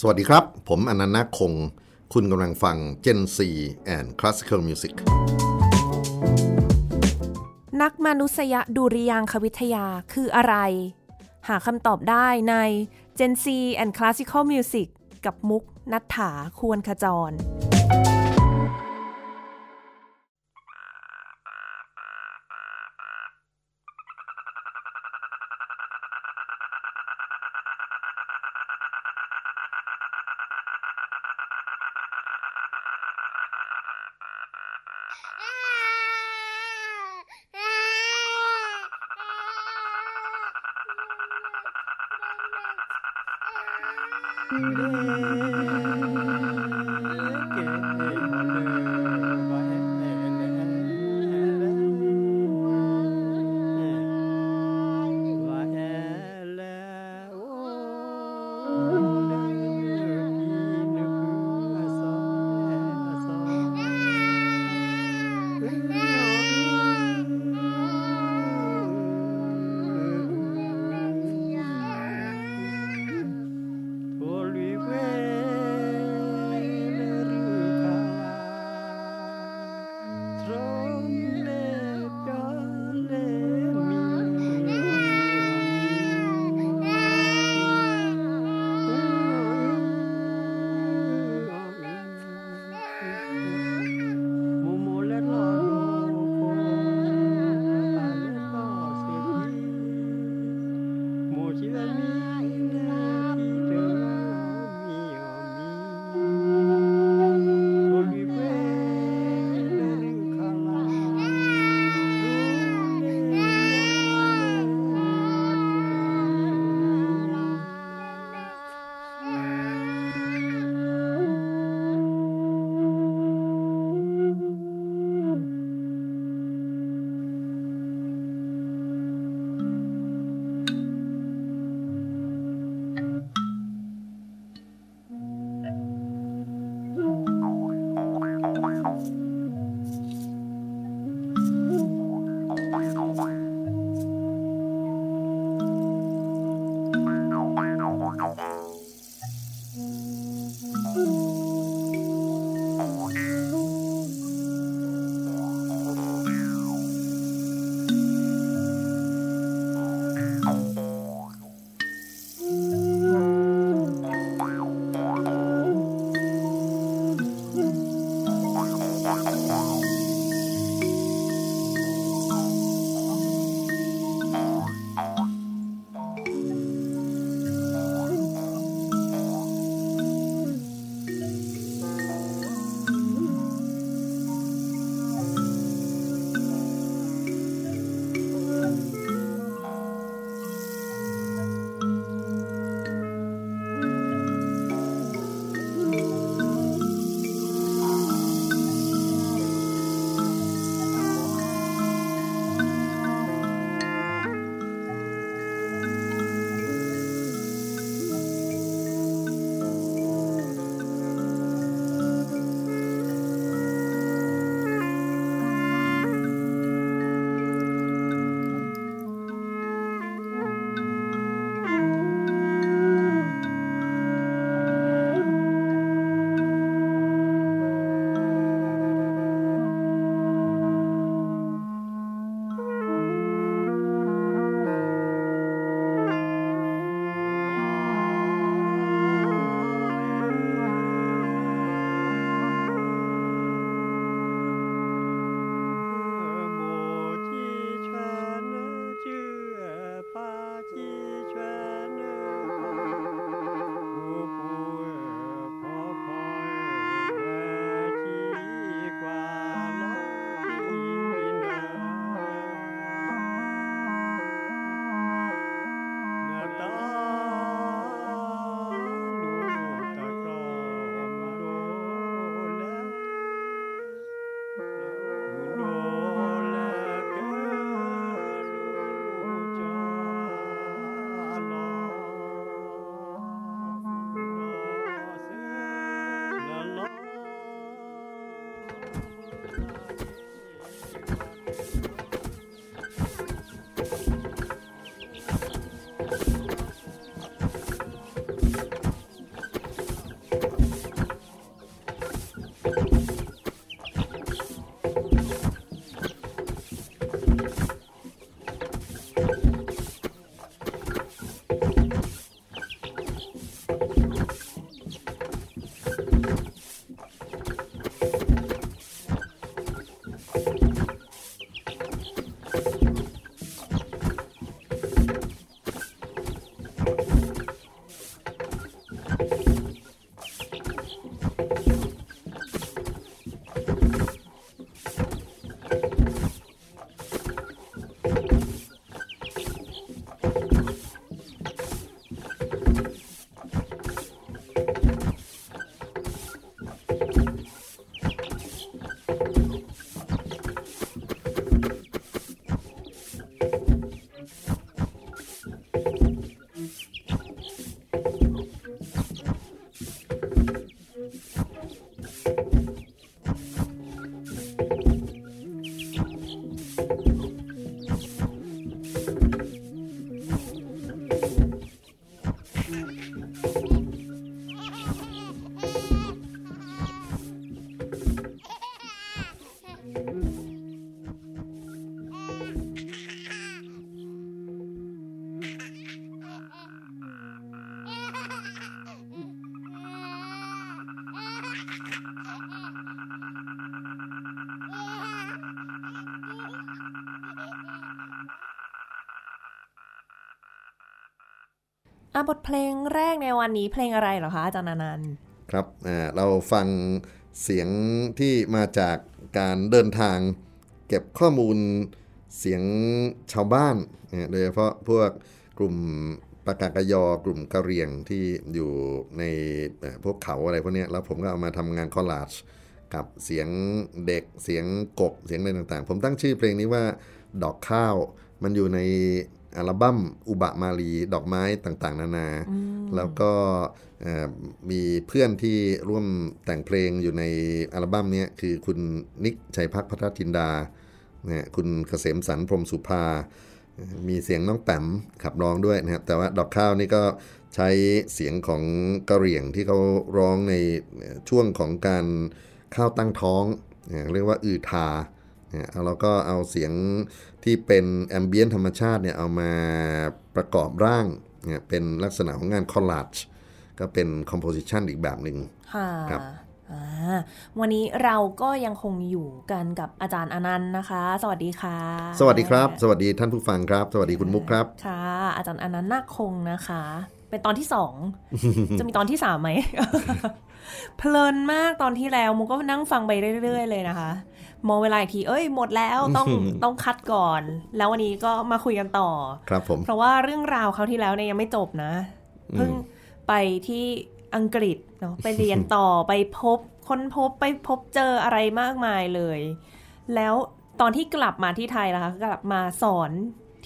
สวัสดีครับ ผมอนันต์นาคง คุณกำลังฟัง Gen C and Classical Music นักมนุษยดุริยางควิทยาคืออะไร หาคำตอบได้ใน Gen C and Classical Music กับมุกนัฐถาควรขจร อะบทเพลงแรกในวันนี้เพลงอะไรเหรอคะอาจารย์นันครับอ่าเราฟังเสียงที่มาจากการเดินทาง เก็บข้อมูลเสียงชาวบ้านนะโดยเฉพาะพวกกลุ่มปากากยอกลุ่มกะเรียงที่อยู่ในพวกเขาอะไรพวกนี้แล้วผมก็เอามาทำงานคอลลาจกับเสียงเด็กเสียงกบเสียงอะไรต่างๆ ผมตั้งชื่อเพลงนี้ว่าดอกข้าวมันอยู่ใน อัลบั้มอุบะมาลีดอกไม้ต่างๆ นานา แล้วก็เอ่อมีเพื่อนที่ร่วมแต่งเพลงอยู่ในอัลบั้มเนี้ยคือคุณนิกชัยพักพัทรจินดานะฮะคุณเกษมสันพรหมสุภา มีเสียงน้องแปมขับร้องด้วยนะครับ แต่ว่าดอกข้าวนี่ก็ใช้เสียงของกะเหรี่ยงที่เขาร้องในช่วงของการข้าวตั้งท้องนะเรียกว่าอือทา นะแล้วก็เอาเสียงที่เป็น ambient ธรรมชาติเนี่ยเอามาประกอบร่างเนี่ยเป็นลักษณะของงาน collage ก็เป็น composition อีกแบบหนึ่งค่ะครับอ่าวันนี้เราก็ยังคงอยู่กันกับอาจารย์อานันท์นะคะ สวัสดีค่ะ สวัสดีครับ สวัสดีท่านผู้ฟังครับ สวัสดีคุณมุกครับ ค่ะ อาจารย์อานันท์นาคคงนะคะ เป็นตอนที่สอง จะมีตอนที่สามไหม เพลินมากตอนที่แล้วมุกก็นั่งฟังไปเรื่อย ๆ เลยนะคะ มองเวลาอีกทีเอ้ยหมดแล้วต้องต้องคัดก่อน แล้ววันนี้ก็มาคุยกันต่อ ครับผม เพราะว่าเรื่องราวเขาวที่แล้วเนี่ยยังไม่จบนะเพิ่งไปที่อังกฤษเนาะไปเรียนต่อไปพบค้นพบไปพบเจออะไรมากมายเลย แล้วตอนที่กลับมาที่ไทยล่ะคะกลับมาสอน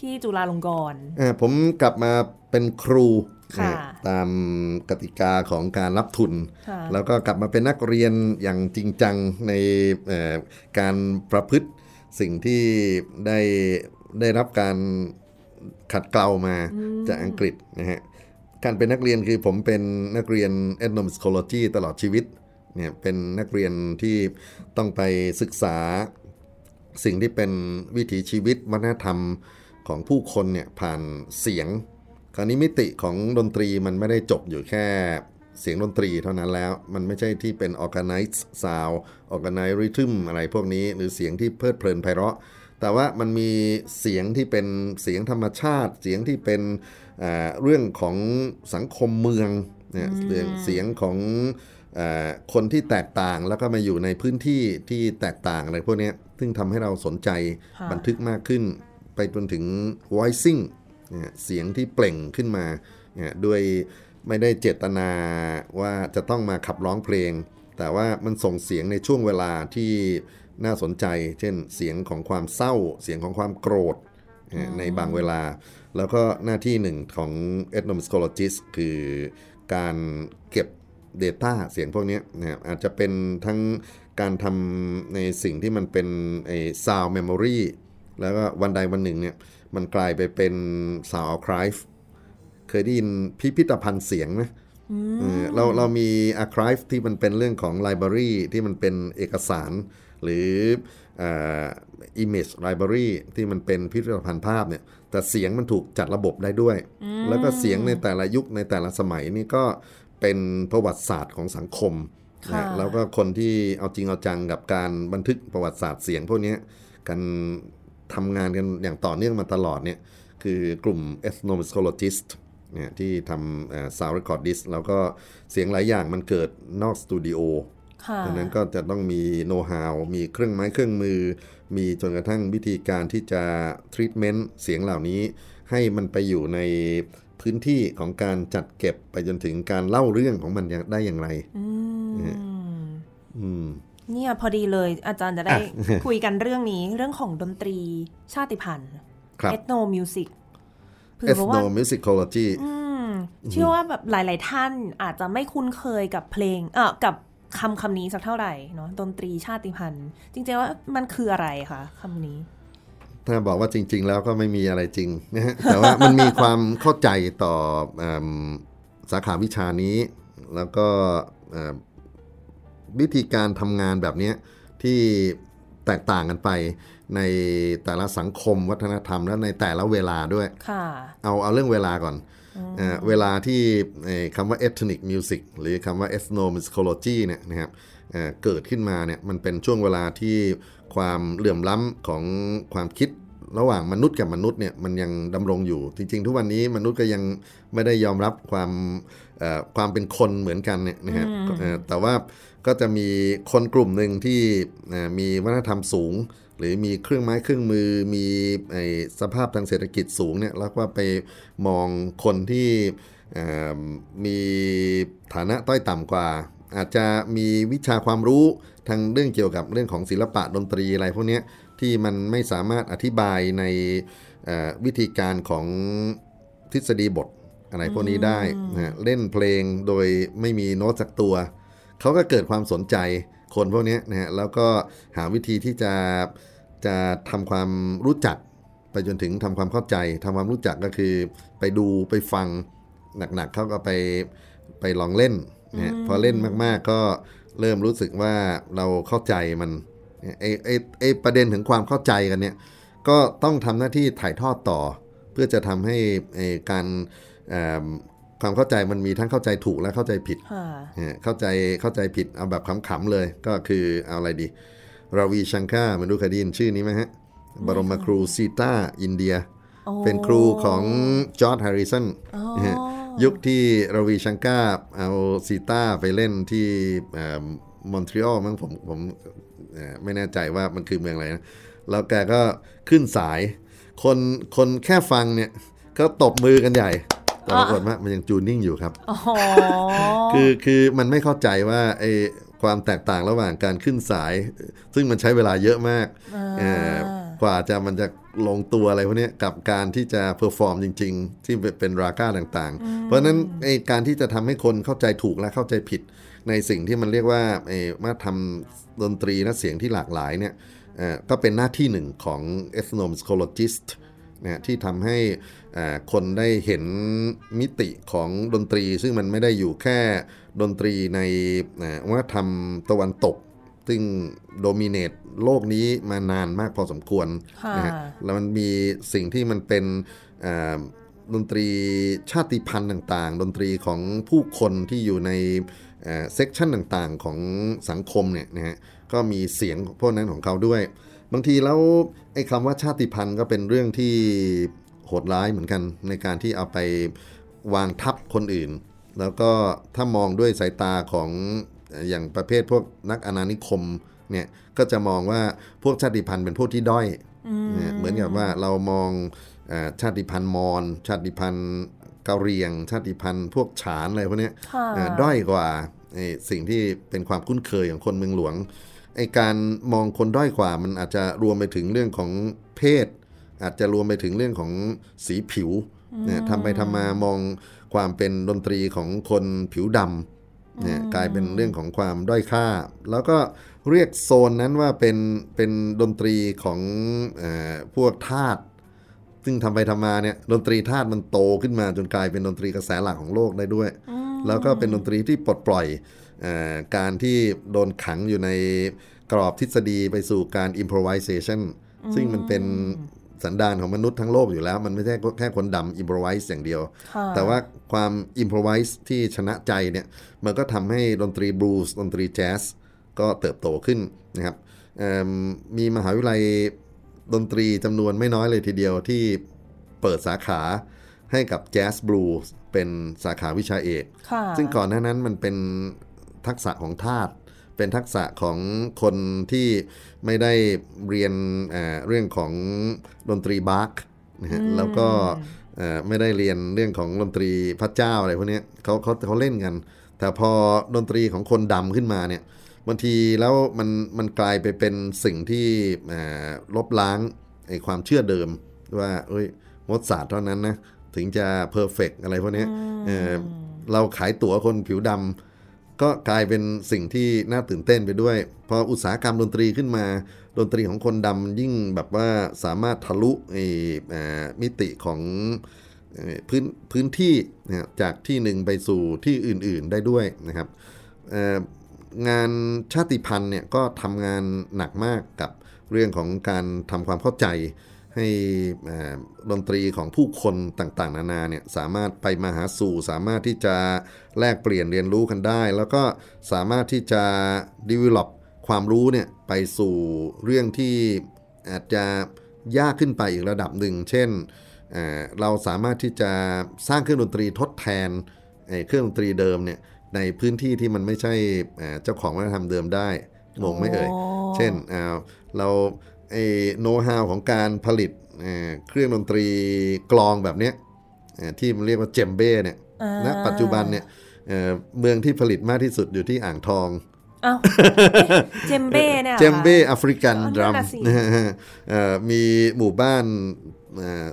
ที่จุฬาลงกรณ์อ่าผมกลับมาเป็นครูค่ะนะ ตามกติกาของการรับทุนค่ะแล้วก็กลับมาเป็นนักเรียนอย่างจริงจังในเอ่อการประพฤติสิ่งที่ได้ได้รับการขัดเกลามาจากอังกฤษนะฮะการเป็นนักเรียนคือผมเป็นนักเรียน ethnomusicology ตลอดชีวิตเนี่ยเป็นนักเรียนที่ต้องไปศึกษาสิ่งที่เป็นวิถีชีวิตวัฒนธรรมของผู้คนเนี่ยผ่านเสียง คราวนี้มิติของดนตรีมันไม่ได้จบอยู่แค่เสียงดนตรีเท่านั้นแล้ว มันไม่ใช่ที่เป็น organized sound organized rhythm อะไรพวกนี้ หรือเสียงที่เพลิดเพลินไพเราะ แต่ว่ามันมีเสียงที่เป็นเสียงธรรมชาติ เสียงที่เป็นเอ่อเรื่องของสังคมเมืองเนี่ยเสียงเสียงของเออคนที่แตกต่างแล้วก็มาอยู่ในพื้นที่ที่แตกต่างอะไรพวกเนี้ยซึ่งทำให้เราสนใจค่ะบันทึกมากขึ้น ไปจนถึง voicing เนี่ยเสียงที่เปล่งขึ้นมาเนี่ยด้วยไม่ได้เจตนาว่าจะต้องมาขับร้องเพลง แต่ว่ามันส่งเสียงในช่วงเวลาที่น่าสนใจ เช่นเสียงของความเศร้า เสียงของความโกรธเนี่ยในบางเวลา แล้วก็หน้าที่หนึ่งของ ethnomusicologist คือการเก็บ Data เสียงพวกเนี้ยนะครับอาจจะเป็นทั้งการทำในสิ่งที่มันเป็นไอ้ sound memory แล้วก็วันใดวันหนึ่งเนี่ยมันกลายไปเป็น sound archive เคยได้ยินพิพิธภัณฑ์เสียงไหมเออเราเรามี archive ที่มันเป็นเรื่องของ library ที่มันเป็นเอกสาร หรือเอ่อ image library ที่มันเป็นพิพิธภัณฑ์ภาพเนี่ยแต่เสียงมันถูกจัดระบบได้ด้วย แล้วก็เสียงในแต่ละยุคในแต่ละสมัยนี่ก็เป็นประวัติศาสตร์ของสังคมค่ะนะแล้วก็คนที่เอาจริงเอาจังกับการบันทึกประวัติศาสตร์เสียงพวกเนี้ยกัน ทำงานกันอย่างต่อเนื่องมาตลอดเนี่ยคือกลุ่ม ethnomusicologist เนี่ยที่ทำ sound recordist แล้วก็เสียงหลายอย่างมันเกิดนอกสตูดิโอค่ะดังนั้นก็จะต้องมีโน้ตฮาว มีเครื่องไม้เครื่องมือ มีจนกระทั่งวิธีการที่จะทรี a เมนต์เสียงเหล่านี้ ให้มันไปอยู่ในพื้นที่ของการจัดเก็บไปจนถึงการเล่าเรื่องของมันได้อย่างไรอืมอืม เนี่ยพอดีเลยอาจารย์จะได้คุยกันเรื่องนี้เรื่องของดนตรีชาติพันธุ์ครับเอ n o music เผื่อเพราะว่า ethnomusicology อืมเชื่อว่าแบบหลาย ๆ ท่านอาจจะไม่คุ้นเคยกับเพลงเออกับคำคำนี้สักเท่าไหร่เนาะดนตรีชาติพันธุ์จริง ๆ ว่ามันคืออะไรคะคำนี้ ถ้าบอกว่าจริง ๆ แล้วก็ไม่มีอะไรจริงนะฮะแต่ว่ามันมีความเข้าใจต่อเอมสาขาวิชานี้ แล้วก็เอ่อ วิธีการทำงานแบบเนี้ยที่แตกต่างกันไปในแต่ละสังคมวัฒนธรรมและในแต่ละเวลาด้วยค่ะเอาเอาเรื่องเวลาก่อนเอ่อเวลาที่เอ่อคำว่า ethnic music หรือคำว่า ethnomusicology เนี่ยนะครับเอ่อเกิดขึ้นมาเนี่ยมันเป็นช่วงเวลาที่ความเหลื่อมล้ำของความคิดระหว่างมนุษย์กับมนุษย์เนี่ยมันยังดำรงอยู่ จริง ๆ ทุกวันนี้มนุษย์ก็ยังไม่ได้ยอมรับความเอ่อ ความเป็นคนเหมือนกันเนี่ยนะฮะเอ่อแต่ว่าก็จะมีคนกลุ่มหนึ่งที่เอ่อมีวัฒนธรรมสูง หรือมีเครื่องไม้เครื่องมือ มีไอ้สภาพทางเศรษฐกิจสูงเนี่ยแล้วก็ไปมองคนที่เอ่อมีฐานะต้อยต่ำกว่า อาจจะมีวิชาความรู้ทางเรื่องเกี่ยวกับเรื่องของศิลปะดนตรีอะไรพวกเนี้ยที่มันไม่สามารถอธิบายในเอ่อวิธีการของทฤษฎีบท อะไรพวกนี้ได้นะฮะเล่นเพลงโดยไม่มีโน้ตสักตัว เขาก็เกิดความสนใจคนพวกเนี้ยนะฮะแล้วก็หาวิธีที่จะจะทำความรู้จักไปจนถึงทำความเข้าใจทำความรู้จักก็คือไปดูไปฟังหนักๆเขาก็ไปไปลองเล่นนะฮะพอเล่นมากๆก็เริ่มรู้สึกว่าเราเข้าใจมันไอไอไอประเด็นถึงความเข้าใจกันเนี่ยก็ต้องทำหน้าที่ถ่ายทอดต่อ เพื่อจะทำให้ไอการเอิ่ม ความเข้าใจมันมีทั้งเข้าใจถูกและเข้าใจผิดค่ะเนี่ยเข้าใจเข้าใจผิดเอาแบบขำๆเลยก็คือเอาอะไรดี Ravi Shankar ไม่รู้เคยได้ยินชื่อนี้ไหมฮะ บรมครูซีตาร์อินเดียโอ้เป็นครูของ George Harrison อ๋อนะฮะยุคที่ Ravi Shankar เอาซีตาร์ไปเล่นที่มอนทรีออลมั้งผมผมเอ่อไม่แน่ใจว่ามันคือเมืองอะไรนะ แล้วแกก็ขึ้นสาย คนคนแค่ฟังเนี่ย ก็ตบมือกันใหญ่ แต่ปรากฏว่ามันยัง tuning อยู่ครับอ๋อคือคือมันไม่เข้าใจว่าไอความแตกต่างระหว่างการขึ้นสาย ซึ่งมันใช้เวลาเยอะมากเอ่อกว่าจะมันจะลงตัวอะไรพวกเนี้ยกับการที่จะ perform จริง ๆ ที่เป็น raga ต่างๆ เพราะฉะนั้นไอการที่จะทำให้คนเข้าใจถูกและเข้าใจผิด ในสิ่งที่มันเรียกว่าไอมาทำดนตรีและเสียงที่หลากหลายเนี่ยเอ่อก็เป็นหน้าที่หนึ่งของ ethnomusicologist นะที่ทำให้อ่า คนได้เห็นมิติของดนตรี ซึ่งมันไม่ได้อยู่แค่ดนตรีในอ่าวัฒนธรรมตะวันตก ซึ่งโดมิเนตโลกนี้มานานมากพอสมควรค่ะนะฮะแล้วมันมีสิ่งที่มันเป็นอ่าดนตรีชาติพันธุ์ต่างๆ ดนตรีของผู้คนที่อยู่ในเซกชันต่างๆของสังคมเนี่ยนะฮะก็มีเสียงพวกนั้นของเขาด้วย บางทีแล้วไอ้คำว่าชาติพันธุ์ก็เป็นเรื่องที่โหดร้ายเหมือนกันในการที่เอาไปวางทับคนอื่น แล้วก็ถ้ามองด้วยสายตาของเอ่ออย่างประเภทพวกนักอาณานิคมเนี่ยก็จะมองว่าพวกชาติพันธุ์เป็นพวกที่ด้อยเนี่ยเหมือนกับว่าเรามองเออชาติพันธุ์มอญชาติพันธุ์กะเหรียง ชาติพันธุ์พวกฉานอะไรพวกเนี้ยค่ะเอ่อด้อยกว่าไอ้สิ่งที่เป็นความคุ้นเคยของคนเมืองหลวงไอ้การมองคนด้อยกว่ามันอาจจะรวมไปถึงเรื่องของเพศ อาจจะรวมไปถึงเรื่องของสีผิวเนี่ยทำไปทำมามองความเป็นดนตรีของคนผิวดำเนี่ยกลายเป็นเรื่องของความด้อยค่า แล้วก็เรียกโซนนั้นว่าเป็นเป็นดนตรีของเออพวกทาสซึ่งทำไปทำมาเนี่ยดนตรีธาตุมันโตขึ้นมาจนกลายเป็นดนตรีกระแสหลักของโลกได้ด้วย แล้วก็เป็นดนตรีที่ปลดปล่อยเออการที่โดนขังอยู่ในกรอบทฤษฎีไปสู่การ improvisation ซึ่งมันเป็น สันดานของมนุษย์ทั้งโลกอยู่แล้ว มันไม่ใช่แค่คนดำ improvise อย่างเดียวค่ะแต่ว่าความ improvise ที่ชนะใจเนี่ย มันก็ทำให้ดนตรีบลูส์ดนตรีแจ๊สก็เติบโตขึ้นนะครับเอิ่มมีมหาวิทยาลัยดนตรีจำนวนไม่น้อยเลยทีเดียวที่เปิดสาขาให้กับแจ๊สบลูส์เป็นสาขาวิชาเอกค่ะซึ่งก่อนหน้านั้นมันเป็นทักษะของทาส เป็นทักษะของคนที่ไม่ได้เรียนเอ่อเรื่องของดนตรีบาร์กนะฮะแล้วก็เอ่อไม่ได้เรียนเรื่องของดนตรีพระเจ้าอะไรพวกเนี้ยเขาเขาเขาเล่นกัน แต่พอดนตรีของคนดำขึ้นมาเนี่ยบางทีแล้วมันมันกลายไปเป็นสิ่งที่เอ่อลบล้างไอ้ความเชื่อเดิมว่าเอ้ยมดศาสตร์เท่านั้นนะ ถึงจะเพอร์เฟกอะไรพวกเนี้ยเอ่อเราขายตั๋วคนผิวดำ ก็กลายเป็นสิ่งที่น่าตื่นเต้นไปด้วย พออุตสาหกรรมดนตรีขึ้นมา ดนตรีของคนดำยิ่งแบบว่าสามารถทะลุอ้เอ่อมิติของพื้นพื้นที่จากที่หนึ่งไปสู่ที่อื่นๆได้ด้วยนะครับงานชาติพันธุ์เนี่ยก็ทำงานหนักมากกับเรื่องของการทำความเข้าใจ ให้ดนตรีของผู้คนต่างๆ นานาเนี่ยสามารถไปมาหาสู่สามารถที่จะแลกเปลี่ยนเรียนรู้กันได้ แล้วก็สามารถที่จะ develop ความรู้เนี่ยไปสู่เรื่องที่อาจจะยากขึ้นไปอีกระดับหนึ่ง เช่นเราสามารถที่จะสร้างเครื่องดนตรีทดแทนเครื่องดนตรีเดิมเนี่ยในพื้นที่ที่มันไม่ใช่เจ้าของวัฒนธรรมเดิมได้งงไหมเอ่ย เช่นเรา ไอ้โน้ตฮาวของการผลิตเอ่อเครื่องดนตรีกลองแบบเนี้ยเอ่อที่มันเรียกว่าเจมเบ้เนี่ยอ่าณปัจจุบันเนี่ยเอ่อเมืองที่ผลิตมากที่สุดอยู่ที่อ่างทองเอ้าเจมเบ้เนี่ยหรอเจมเบ้คะแอฟริกันอ๋อดรัมนั่นน่ะสินะฮะเอ่อมีหมู่บ้านเอ่อ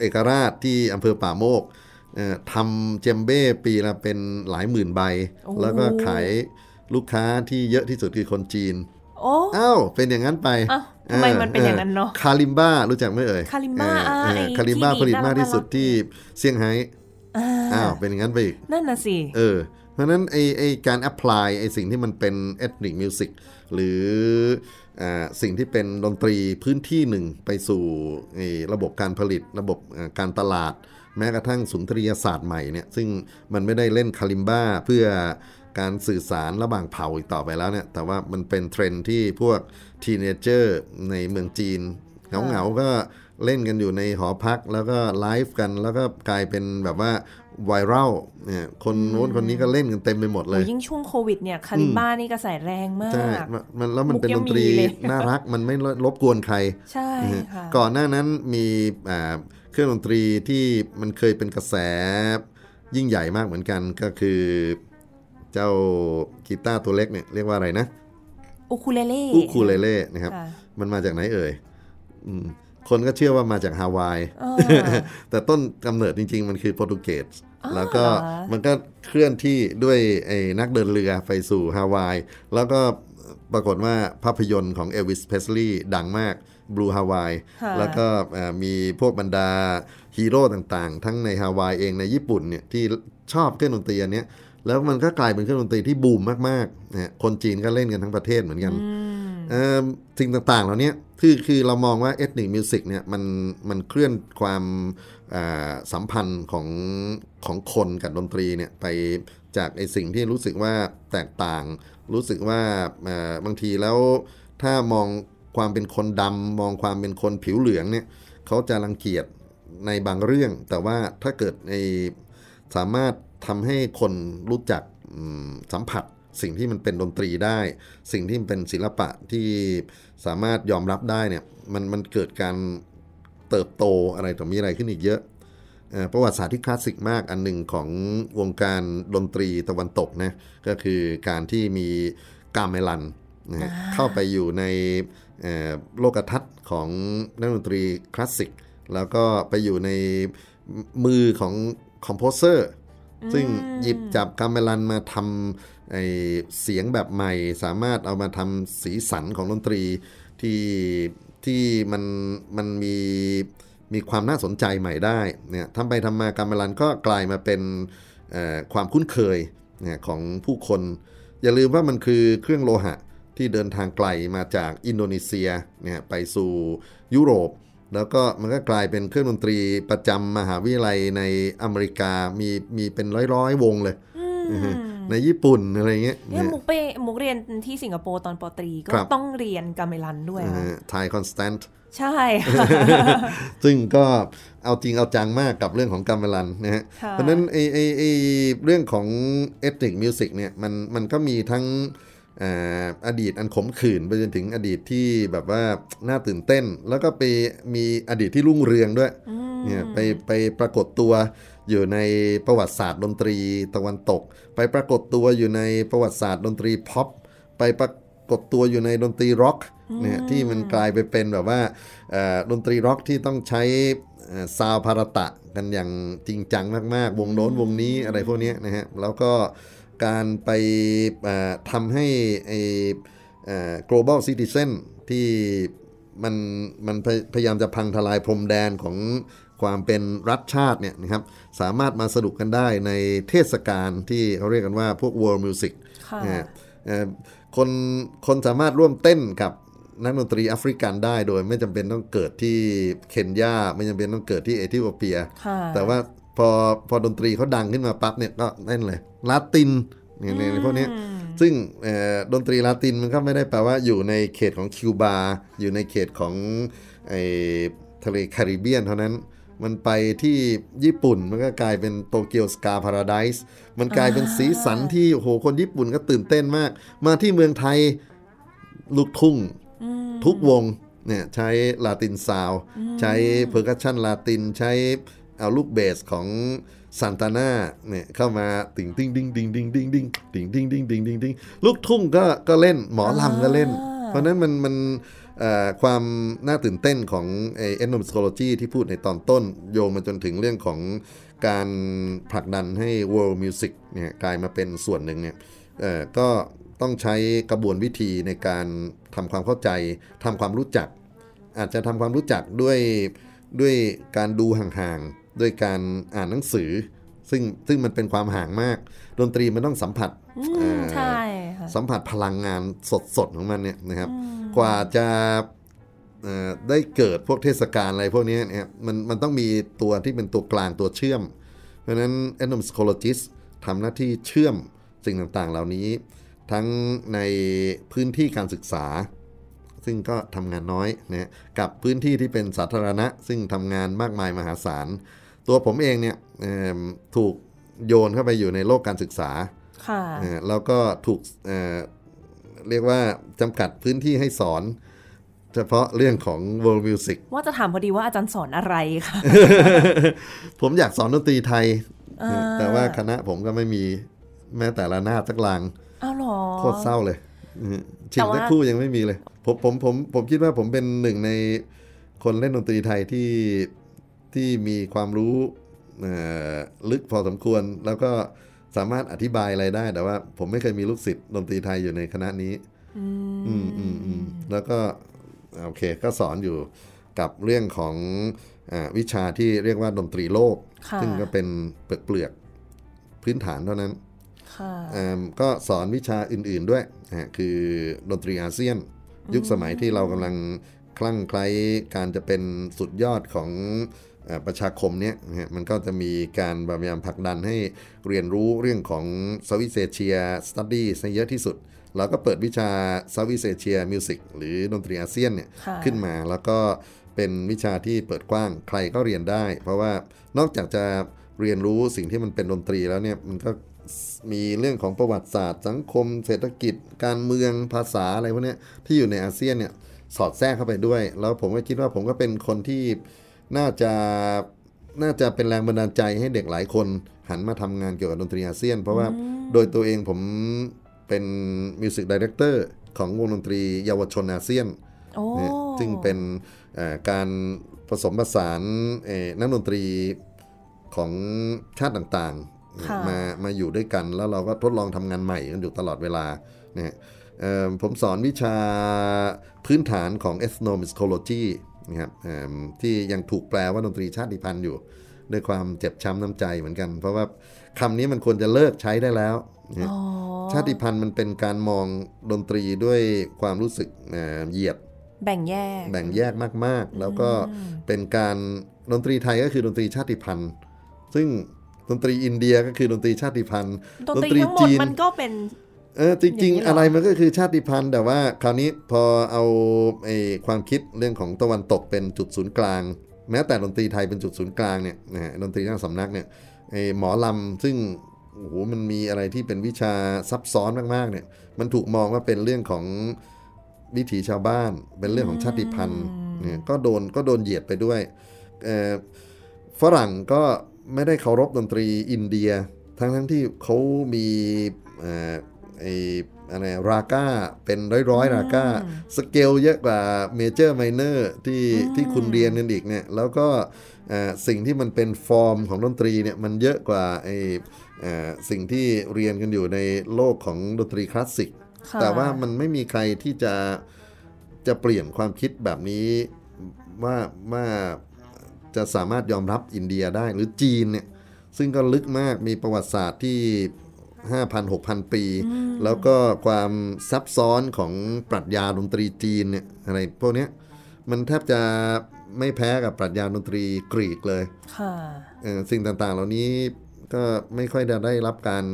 เอกราชที่อำเภอป่าโมกเอ่อทำเจมเบ้ปีละเป็นหลายหมื่นใบ แล้วก็ขายลูกค้าที่เยอะที่สุดคือคนจีนโอ้อ้าวเป็นอย่างนั้นไปอ้าว ทำไมมันเป็นอย่างนั้นเนอะคาลิมบ้ารู้จักไหมเอ่ยคาลิมบ้าเอออ่าเออไอ้คาลิมบ้าที่ผลิตมากที่สุดน่ารักที่เซี่ยงไฮ้อ่าอ้าวเป็นอย่างนั้นไปอีกนั่นน่ะสิเออเพราะฉะนั้นไอไอการ apply ไอสิ่งที่มันเป็น ethnic music หรืออ่าสิ่งที่เป็นดนตรีพื้นที่หนึ่งไปสู่ไอระบบการผลิตระบบอ่าการตลาด แม้กระทั่งสุนทรียศาสตร์ใหม่เนี่ยซึ่งมันไม่ได้เล่น kalimba เพื่อการสื่อสารระหว่างเผ่าอีกต่อไปแล้วเนี่ยแต่ว่ามันเป็นเทรนด์ที่พวก teenager ในเมืองจีนเหงาๆก็เล่นกันอยู่ในหอพักแล้วก็ไลฟ์กันแล้วก็กลายเป็นแบบว่า viral เนี่ยคนโน้นคนนี้ก็เล่นกันเต็มไปหมดเลโอ้ยยิ่งช่วงโควิดเนี่ยคาริมบ้านี่กระแสแรงมาก ใช่มันมันแล้วมันเป็นมุดกนยังตรีมีเลยน่ารักมันไม่รบกวนใคร ใช่นะฮะค่ะก่อนหน้านั้นมีอ่าเครื่องดนตรีที่มันเคยเป็นกระแสยิ่งใหญ่มากเหมือนกันก็คือ เจ้ากีตาร์ตัวเล็กเนี่ยเรียกว่าอะไรนะ อูคูเลเล่อูคูเลเล่นะครับค่ะมันมาจากไหนเอ่ยอืมคนก็เชื่อว่ามาจากฮาวายอ่าแต่ต้นกำเนิดจริง ๆ มันคือโปรตุเกสอ๋อแล้วก็เหรอมันก็เคลื่อนที่ด้วยไอ้นักเดินเรือไปสู่ฮาวาย แล้วก็ปรากฏว่าภาพยนตร์ของ Elvis Presley ดังมาก Blue Hawaii ค่ะแล้วก็เอ่อมีพวกบรรดาฮีโร่ต่างๆ ทั้งในฮาวายเองในญี่ปุ่นเนี่ยที่ชอบเครื่องดนตรีอันเนี้ย แล้วมันก็กลายเป็นเครื่องดนตรีที่บูมมากๆนะฮะคนจีนก็เล่นกันทั้งประเทศเหมือนกันอืมเอ่อสิ่งต่างๆเหล่านี้คือคือเรามองว่าเอ n นิ c มิวสิกเนี่ยมันมันเคลื่อนความอ่าสัมพันธ์ของของคนกับดนตรีเนี่ยไปจากไอสิ่งที่รู้สึกว่าแตกต่าง รู้สึกว่าเอ่อบางทีแล้วถ้ามองความเป็นคนดำมองความเป็นคนผิวเหลืองเนี่ยเขาจะรังเกียจในบางเรื่อง แต่ว่าถ้าเกิดในสามารถ ทำให้คนรู้จักอืมสัมผัส สิ่งที่มันเป็นดนตรีได้ สิ่งที่มันเป็นศิลปะที่สามารถยอมรับได้เนี่ยมันมันเกิดการเติบโตอะไรต่อมีอะไรขึ้นอีกเยอะเอ่อประวัติศาสตร์ที่คลาสสิกมากอันหนึ่งของวงการดนตรีตะวันตกนะก็คือการที่มีกาเมลันนะฮะเข้าไปอยู่ในเอ่อโลกทัศน์ของนักดนตรีคลาสสิกแล้วก็ไปอยู่ในมือของcomposer ซึ่งหยิบจับกาเมลันมาทำเสียงแบบใหม่ สามารถเอามาทำสีสันของดนตรีที่ที่มันมันมีมีความน่าสนใจใหม่ได้เนี่ยทำไปทำมากาเมลันก็กลายมาเป็นความคุ้นเคยเนี่ยของผู้คน อย่าลืมว่ามันคือเครื่องโลหะที่เดินทางไกลมาจากอินโดนีเซียเนี่ยไปสู่ยุโรป แล้วก็มันก็กลายเป็นเครื่องดนตรีประจำมหาวิทยาลัยในอเมริกามีมีเป็นร้อยร้อยๆวงเลยนะฮะในญี่ปุ่นอะไรเงี้ยเนี่ยมุกไปมุกเรียนที่สิงคโปร์ตอนป.ตรีก็ครับต้องเรียนกาเมลันด้วยค่ะไทยคอนสแตนต์ใช่ค่ะซึ่งก็เอาจริงเอาจังมากกับเรื่องของกาเมลันนะฮะค่ะเพราะฉะนั้นไอไอไอเรื่องของ ethnic music เนี่ยมันมันก็มีทั้ง อ่าอดีตอันขมขื่นไปจนถึงอดีตที่แบบว่าน่าตื่นเต้น แล้วก็ไปมีอดีตที่รุ่งเรืองด้วยเนี่ยไปไปปรากฏตัวอยู่ในประวัติศาสตร์ดนตรีตะวันตก ไปปรากฏตัวอยู่ในประวัติศาสตร์ดนตรีพ็อปไปปรากฏตัวอยู่ในดนตรีร็อกเนี่ยที่มันกลายไปเป็นแบบว่าเอ่อดนตรีร็อกที่ต้องใช้ซาวพาราตะกันอย่างจริงจังมากๆ วงโน้นวงนี้อะไรพวกเนี้ยนะฮะแล้วก็ การไปเอ่อทำให้ไอเอ่อ global citizen ที่มันมันพยพยายามจะพังทลายพรมแดนของความเป็นรัฐชาติเนี่ยนะครับสามารถมาสนุกกันได้ในเทศกาลที่เขาเรียกกันว่าพวก world music ค่ะนะฮะเอ่อคนคนสามารถร่วมเต้นกับนักดนตรีแอฟริกันได้โดยไม่จำเป็นต้องเกิดที่เคนยาไม่จำเป็นต้องเกิดที่เอธิโอเปียค่ะแต่ว่า พอพอดนตรีเขาดังขึ้นมาปั๊บเนี่ยก็เล่นเลยลาตินเนี่ยในในพวกเนี้ยซึ่งเอ่อดนตรีลาตินมันก็ไม่ได้แปลว่าอยู่ในเขตของคิวบาอยู่ในเขตของไอ้ทะเลแคริบเบียนเท่านั้นมันไปที่ญี่ปุ่นมันก็กลายเป็นโตเกียวสกาพาราไดส์มันกลายเป็นสีสันที่โอ้โหคนญี่ปุ่นก็ตื่นเต้นมาก มาที่เมืองไทยลูกทุ่งทุกวงเนี่ยใช้ Latin sound ใช้ percussion Latin ใช้ เอาลูกเบสของซานตาน่าเนี่ยเข้ามาติ่งติ้งดิ้งดิ้งดิ้งดิ้งดิ้งติ่งดิ้งดิ้งดิ้งดิ้งดิ้งลูกทุ่งก็ก็เล่นหมอลำก็เล่น เพราะฉะนั้นมันมันเอ่อความน่าตื่นเต้นของ ethnomusicology ที่พูดในตอนต้น โยงมาจนถึงเรื่องของการผลักดันให้ world music เนี่ยกลายมาเป็นส่วนหนึ่งเนี่ยเอ่อก็ต้องใช้กระบวนวิธีในการทำความเข้าใจทำความรู้จัก อาจจะทำความรู้จักด้วยด้วยการดูห่างๆ ด้วยการอ่านหนังสือ ซึ่งซึ่งมันเป็นความห่างมาก ดนตรีมันต้องสัมผัสเอ่อใช่ค่ะสัมผัสพลังงานสดๆของมันเนี่ยนะครับ กว่าจะเอ่อได้เกิดพวกเทศกาลอะไรพวกนี้เนี่ยมันมันต้องมีตัวที่เป็นตัวกลางตัวเชื่อม เพราะฉะนั้น ethnomusicologist ทำหน้าที่เชื่อมสิ่งต่างๆ เหล่านี้ ทั้งในพื้นที่การศึกษา ซึ่งก็ทำงานน้อยนะกับพื้นที่ที่เป็นสาธารณะ ซึ่งทำงานมากมายมหาศาล ตัวผมเองเนี่ยเอิ่มถูกโยนเข้าไปอยู่ในโลกการศึกษาค่ะเอ่อแล้วก็ถูกเอ่อเรียกว่าจำกัดพื้นที่ให้สอน เฉพาะเรื่องของ world music ว่าจะถามพอดีว่าอาจารย์สอนอะไรค่ะผมอยากสอนดนตรีไทย แต่ว่าคณะผมก็ไม่มีแม้แต่ละหน้าดสักลางอ้าวเหรอโคตรเศร้าเลยอืมชิงแต่ว่าสักครู่ยังไม่มีเลย ผมผมผมผมคิดว่าผมเป็นหนึ่งในคนเล่นดนตรีไทยที่ ที่มีความรู้เอ่อลึกพอสมควร แล้วก็สามารถอธิบายอะไรได้ แต่ว่า ผมไม่เคยมีลูกศิษย์ดนตรีไทยอยู่ในคณะนี้ อืมอืมอืมแล้วก็โอเค ก็สอนอยู่กับเรื่องของอาวิชาที่เรียกว่าดนตรีโลกค่ะซึ่งก็เป็นเปลือกเปลือกๆพื้นฐานเท่านั้นค่ะอ่าก็สอนวิชาอื่น ๆด้วยนะฮะคือดนตรีอาเซียน ยุคสมัยที่เรากำลังคลั่งไคล้การจะเป็นสุดยอดของเอ่อ ประชาคมเนี้ยมันก็จะมีการพยายามผลักดันให้เรียนรู้เรื่องของ Southeast Asia Studies ให้เยอะที่สุดเราก็เปิดวิชา Southeast Asia Music หรือดนตรีอาเซียนเนี่ยขึ้นมาแล้วก็เป็นวิชาที่เปิดกว้างใครก็เรียนได้ เพราะว่านอกจากจะเรียนรู้สิ่งที่มันเป็นดนตรีแล้วเนี่ยมันก็มีเรื่องของประวัติศาสตร์ สังคม เศรษฐกิจ การเมืองภาษาอะไรพวกนี้ที่อยู่ในอาเซียนเนี่ยสอดแทรกเข้าไปด้วย แล้วผมก็คิดว่าผมก็เป็นคนที่ น่าจะน่าจะเป็นแรงบันดาลใจให้เด็กหลายคนหันมาทำงานเกี่ยวกับดนตรีอาเซียน เพราะว่าโดยตัวเองผมเป็น music director ของวงดนตรีเยาวชนอาเซียนโอ้เนี่ยซึ่งเป็นเอ่อการผสมผสานเอ่อนักดนตรีของชาติต่างๆค่ะมามาอยู่ด้วยกัน แล้วเราก็ทดลองทำงานใหม่กันอยู่ตลอดเวลาเนี่ยเอ่อผมสอนวิชาพื้นฐานของ ethnomusicology นะครับเอิ่มที่ยังถูกแปลว่าดนตรีชาติพันธุ์อยู่ ด้วยความเจ็บช้ำน้ำใจเหมือนกัน เพราะว่าคำนี้มันควรจะเลิกใช้ได้แล้วเนี่ยอ๋อชาติพันธุ์มันเป็นการมองดนตรีด้วยความรู้สึกเอ่อเหยียด แบ่งแยก แบ่งแยกมากๆ แล้วก็เป็นการดนตรีไทยก็คือดนตรีชาติพันธุ์ ซึ่งดนตรีอินเดียก็คือดนตรีชาติพันธุ์ ดนตรีทั้งหมดมันก็เป็น เออจริงอย่างนี้เหรอๆอะไรมันก็คือชาติพันธุ์ แต่ว่าคราวนี้พอเอาไอ้ความคิดเรื่องของตะวันตกเป็นจุดศูนย์กลาง แม้แต่ดนตรีไทยเป็นจุดศูนย์กลางเนี่ยนะฮะดนตรีทางสำนักเนี่ยไอ้หมอลำซึ่งโอ้โหมันมีอะไรที่เป็นวิชาซับซ้อนมากๆเนี่ยมันถูกมองว่าเป็นเรื่องของวิถีชาวบ้าน เป็นเรื่องของชาติพันธุ์เนี่ยก็โดนก็โดนเหยียดไปด้วยเอ่อฝรั่งก็ไม่ได้เคารพดนตรีอินเดีย ทั้งทั้งๆที่เขามีเอ่อ ไออะไรราก้าเป็นร้อยร้อยๆราก้าสเกลเยอะกว่า major minor ที่ที่คุณเรียนกันอีกเนี่ยแล้วก็เอ่อสิ่งที่มันเป็นฟอร์มของดนตรีเนี่ยมันเยอะกว่าไอเอ่อสิ่งที่เรียนกันอยู่ในโลกของดนตรีคลาสสิกค่ะแต่ว่ามันไม่มีใครที่จะจะเปลี่ยนความคิดแบบนี้ว่าว่าจะสามารถยอมรับอินเดียได้หรือจีนเนี่ยซึ่งก็ลึกมากมีประวัติศาสตร์ที่ 5,000 6,000 ปี แล้วก็ความซับซ้อนของปรัชญาดนตรีจีนเนี่ยอะไรพวกเนี้ยมันแทบจะไม่แพ้กับปรัชญาดนตรีกรีกเลยค่ะเอ่อสิ่งต่างๆ เหล่านี้ก็ไม่ค่อยได้ได้รับการ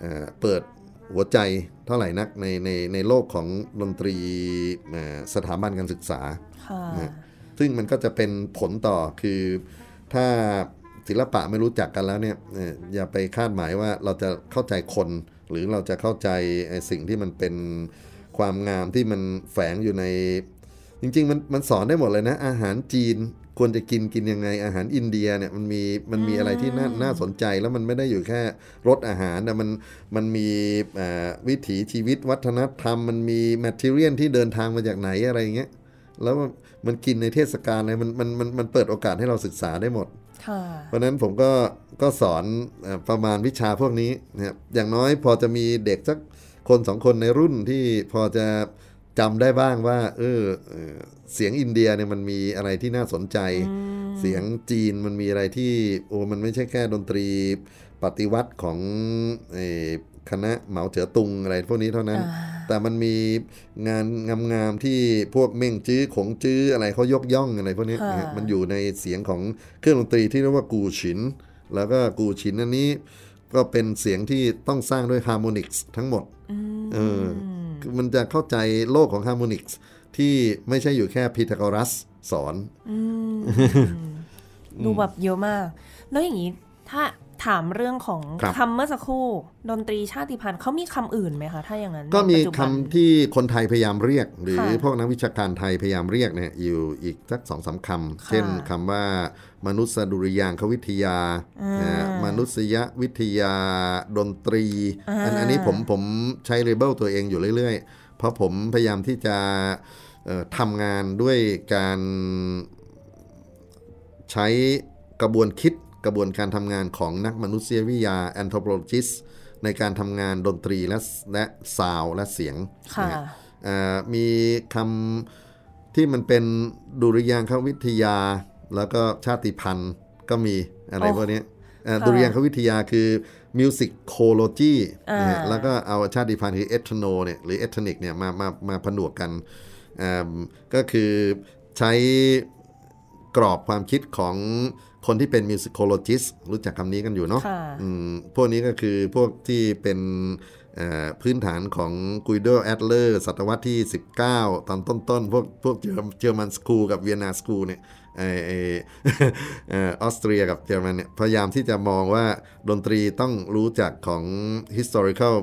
เอ่อเปิดหัวใจเท่าไหร่นักในในในโลกของดนตรีเอ่อสถาบันการศึกษาค่ะนะซึ่งมันก็จะเป็นผลต่อคือถ้า ศิลปะไม่รู้จักกันแล้วเนี่ยเอ่ออย่าไปคาดหมายว่าเราจะเข้าใจคน หรือเราจะเข้าใจไอ้สิ่งที่มันเป็นความงามที่มันแฝงอยู่ใน จริง ๆ มันมันสอนได้หมดเลยนะ อาหารจีนควรจะกินกินยังไงอาหารอินเดียเนี่ยมันมีมันมีอะไรที่น่าน่าสนใจแล้วมันไม่ได้อยู่แค่รสอาหารแต่มันมันมีเอ่อวิถีชีวิตวัฒนธรรม มันมีแมทเทียลที่เดินทางมาจากไหนอะไรอย่างเงี้ยแล้วมันมันกินในเทศกาลอะไรมันมันมันมันเปิดโอกาสให้เราศึกษาได้หมดค่ะ เพราะฉะนั้นผมก็ก็สอนเอ่อประมาณวิชาพวกนี้นะครับอย่างน้อยพอจะมีเด็กสักคนสองคนในรุ่นที่พอจะจำได้บ้างว่าเออเอ่อเสียงอินเดียเนี่ยมันมีอะไรที่น่าสนใจ เสียงจีนมันมีอะไรที่โอ้มันไม่ใช่แค่ดนตรีปฏิวัติของเอ่อคณะเหมาเจ๋อตุงอะไรพวกนี้เท่านั้น แต่มันมีงานงามๆที่พวกเม่งจื้อขงจื้ออะไรเขายกย่องอะไรพวกนี้ค่ะนะฮะมันอยู่ในเสียงของเครื่องดนตรีที่เรียกว่ากูฉิน แล้วก็กูฉินอันนี้ ก็เป็นเสียงที่ต้องสร้างด้วย harmonics ทั้งหมดเออคือมันจะเข้าใจโลกของ harmonics ที่ไม่ใช่อยู่แค่พีทาโกรัสสอนดูแบบเยอะมาก แล้วอย่างนี้ถ้า ถามเรื่องของครับคำเมื่อสักครู่ดนตรีชาติพันธุ์เขามีคำอื่นไหมคะ ถ้าอย่างนั้น ก็มีในปัจจุคำบันที่คนไทยพยายามเรียก หรือค่ะพวกนักวิชาการไทยพยายามเรียกเนี่ยอยู่อีกสักสองสามคำ เช่นคำว่ามนุษยดุริยางควิทยาอ่ามนุษยวิทยาดนตรีอันอันนี้ผมผมใช้เลเบลตัวเองอยู่เรื่อยๆ เพราะผมพยายามที่จะเอ่อทำงานด้วยการใช้กระบวนคิด กระบวนการทำงานของนักมนุษยวิทยา anthropologist ในการทำงานดนตรีและและซาวและเสียงค่ะนะฮะเอ่อมีคำที่มันเป็นดุริยางควิทยา แล้วก็ชาติพันธุ์ก็มีอะไรโอ้พวกเนี้ยเอ่อค่ะดุริยางควิทยาคือ musicology อ่านนะฮะแล้วก็เอาชาติพันธุ์คือ ethno เนี่ยหรือ ethnic เนี่ยมามามาผนวกกันเอิ่มก็คือใช้กรอบความคิดของ คนที่เป็น musicologist รู้จักคำนี้กันอยู่เนาะค่ะอืมพวกนี้ก็คือพวกที่เป็นเอ่อพื้นฐานของกุยโดแอดเลอร์ศตวรรษที่ 19 ตอนต้นๆ พวกพวกเยอรมันสคูลกับเวียนนาสคูลเนี่ยไอไอเออออสเตรียกับเยอรมันเนี่ยพยายามที่จะมองว่าดนตรีต้องรู้จักของ historical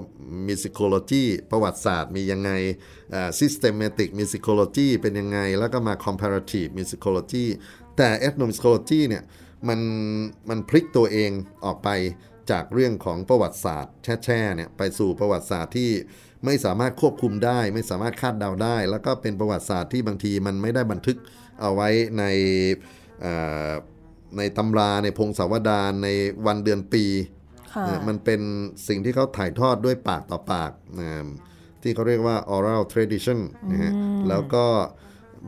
musicology ประวัติศาสตร์มียังไงเอ่อ systematic musicology เป็นยังไง แล้วก็มา comparative musicology แต่ ethnomusicology เนี่ย มันมันพลิกตัวเองออกไปจากเรื่องของประวัติศาสตร์ แช่ๆเนี่ยไปสู่ประวัติศาสตร์ที่ไม่สามารถควบคุมได้ ไม่สามารถคาดเดาได้ แล้วก็เป็นประวัติศาสตร์ที่บางทีมันไม่ได้บันทึกเอาไว้ในเอ่อในตำราในพงศาวดารในวันเดือนปีค่ะนะมันเป็นสิ่งที่เขาถ่ายทอดด้วยปากต่อปากนะที่เขาเรียกว่า oral tradition นะฮะแล้วก็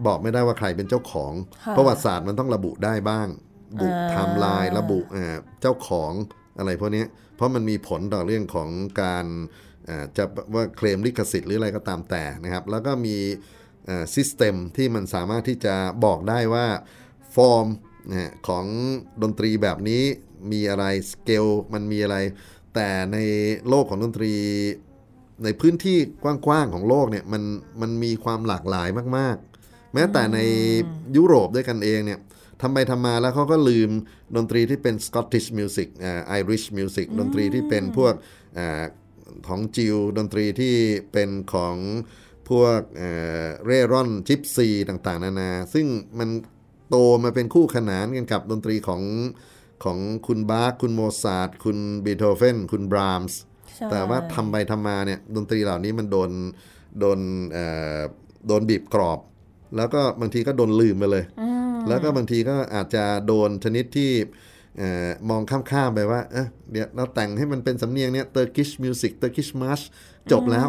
บอกไม่ได้ว่าใครเป็นเจ้าของค่ะประวัติศาสตร์มันต้องระบุได้บ้าง บุไทม์ไลน์ระบุอ่าเจ้าของอะไรพวกเนี้ยเพราะมันมีผลต่อเรื่องของการอ่าจะว่าเคลมลิขสิทธิ์หรืออะไรก็ตามแต่นะครับ แล้วก็มีซิสเต็มที่มันสามารถที่จะบอกได้ว่าฟอร์มนะฮะของดนตรีแบบนี้มีอะไรสเกลมันมีอะไร แต่ในโลกของดนตรี ในพื้นที่กว้างๆของโลกเนี่ยมันมันมีความหลากหลายมากๆ แม้แต่ในยุโรปด้วยกันเองเนี่ย ทำไปทำมาแล้วเขาก็ลืมดนตรีที่เป็น Scottish music อ่า Irish music ดนตรีที่เป็นพวกอ่าของจิวดนตรีที่เป็นของพวกเอ่อเร่ร่อนจิปซีต่างๆ นานา ซึ่งมันโตมาเป็นคู่ขนานกันกับดนตรีของของคุณบาร์คคุณโมซาร์ทคุณบีโธเฟนคุณบรามส์ใช่แต่ว่าทำไปทำมาเนี่ยดนตรีเหล่านี้มันโดนโดนเอ่อโดนบีบกรอบ แล้วก็บางทีก็โดนลืมไปเลย แล้วก็บางทีก็อาจจะโดนชนิดที่เออมองข้ามๆไปว่าเอะเดี๋ยวเราแต่งให้มันเป็นสำเนียงเนี่ย Turkish music Turkish march จบแล้ว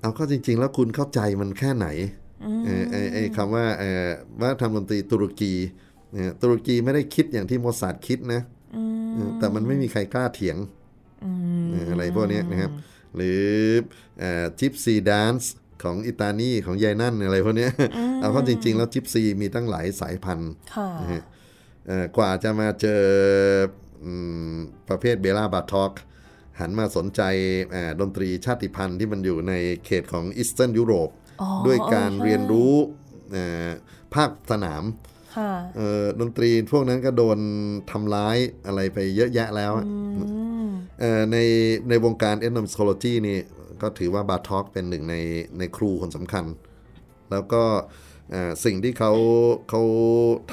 เอาเข้าจริง ๆ แล้วคุณเข้าใจมันแค่ไหนเออไอไอคำว่าเออว่าทำดนตรีตุรกีเนี่ยตุรกีไม่ได้คิดอย่างที่โมซาร์ทคิดนะเออแต่มันไม่มีใครกล้าเถียงเอออะไรพวกเนี้ยนะครับ หรือ gypsy dance ของอิตาลีของยายนั่นอะไรพวกเนี้ยเอาเข้าจริง ๆ แล้วจิปซีมีตั้งหลายสายพันธุ์ค่ะนะฮะเอ่อกว่าจะมาเจออืมประเภทเบลาบาทอกหันมาสนใจอ่าดนตรีชาติพันธุ์ที่มันอยู่ในเขตของอีสเทิร์นยุโรปอ๋อด้วยการใช่เรียนรู้อ่าภาคสนามค่ะเอ่อดนตรีพวกนั้นก็โดนทำร้ายอะไรไปเยอะแยะแล้วอะอืมเอ่อในในวงการ ethnomusicology นี่ ก็ถือว่าบาทอกเป็นหนึ่งในในครูคนสำคัญ แล้วก็เอ่อสิ่งที่เขาเขา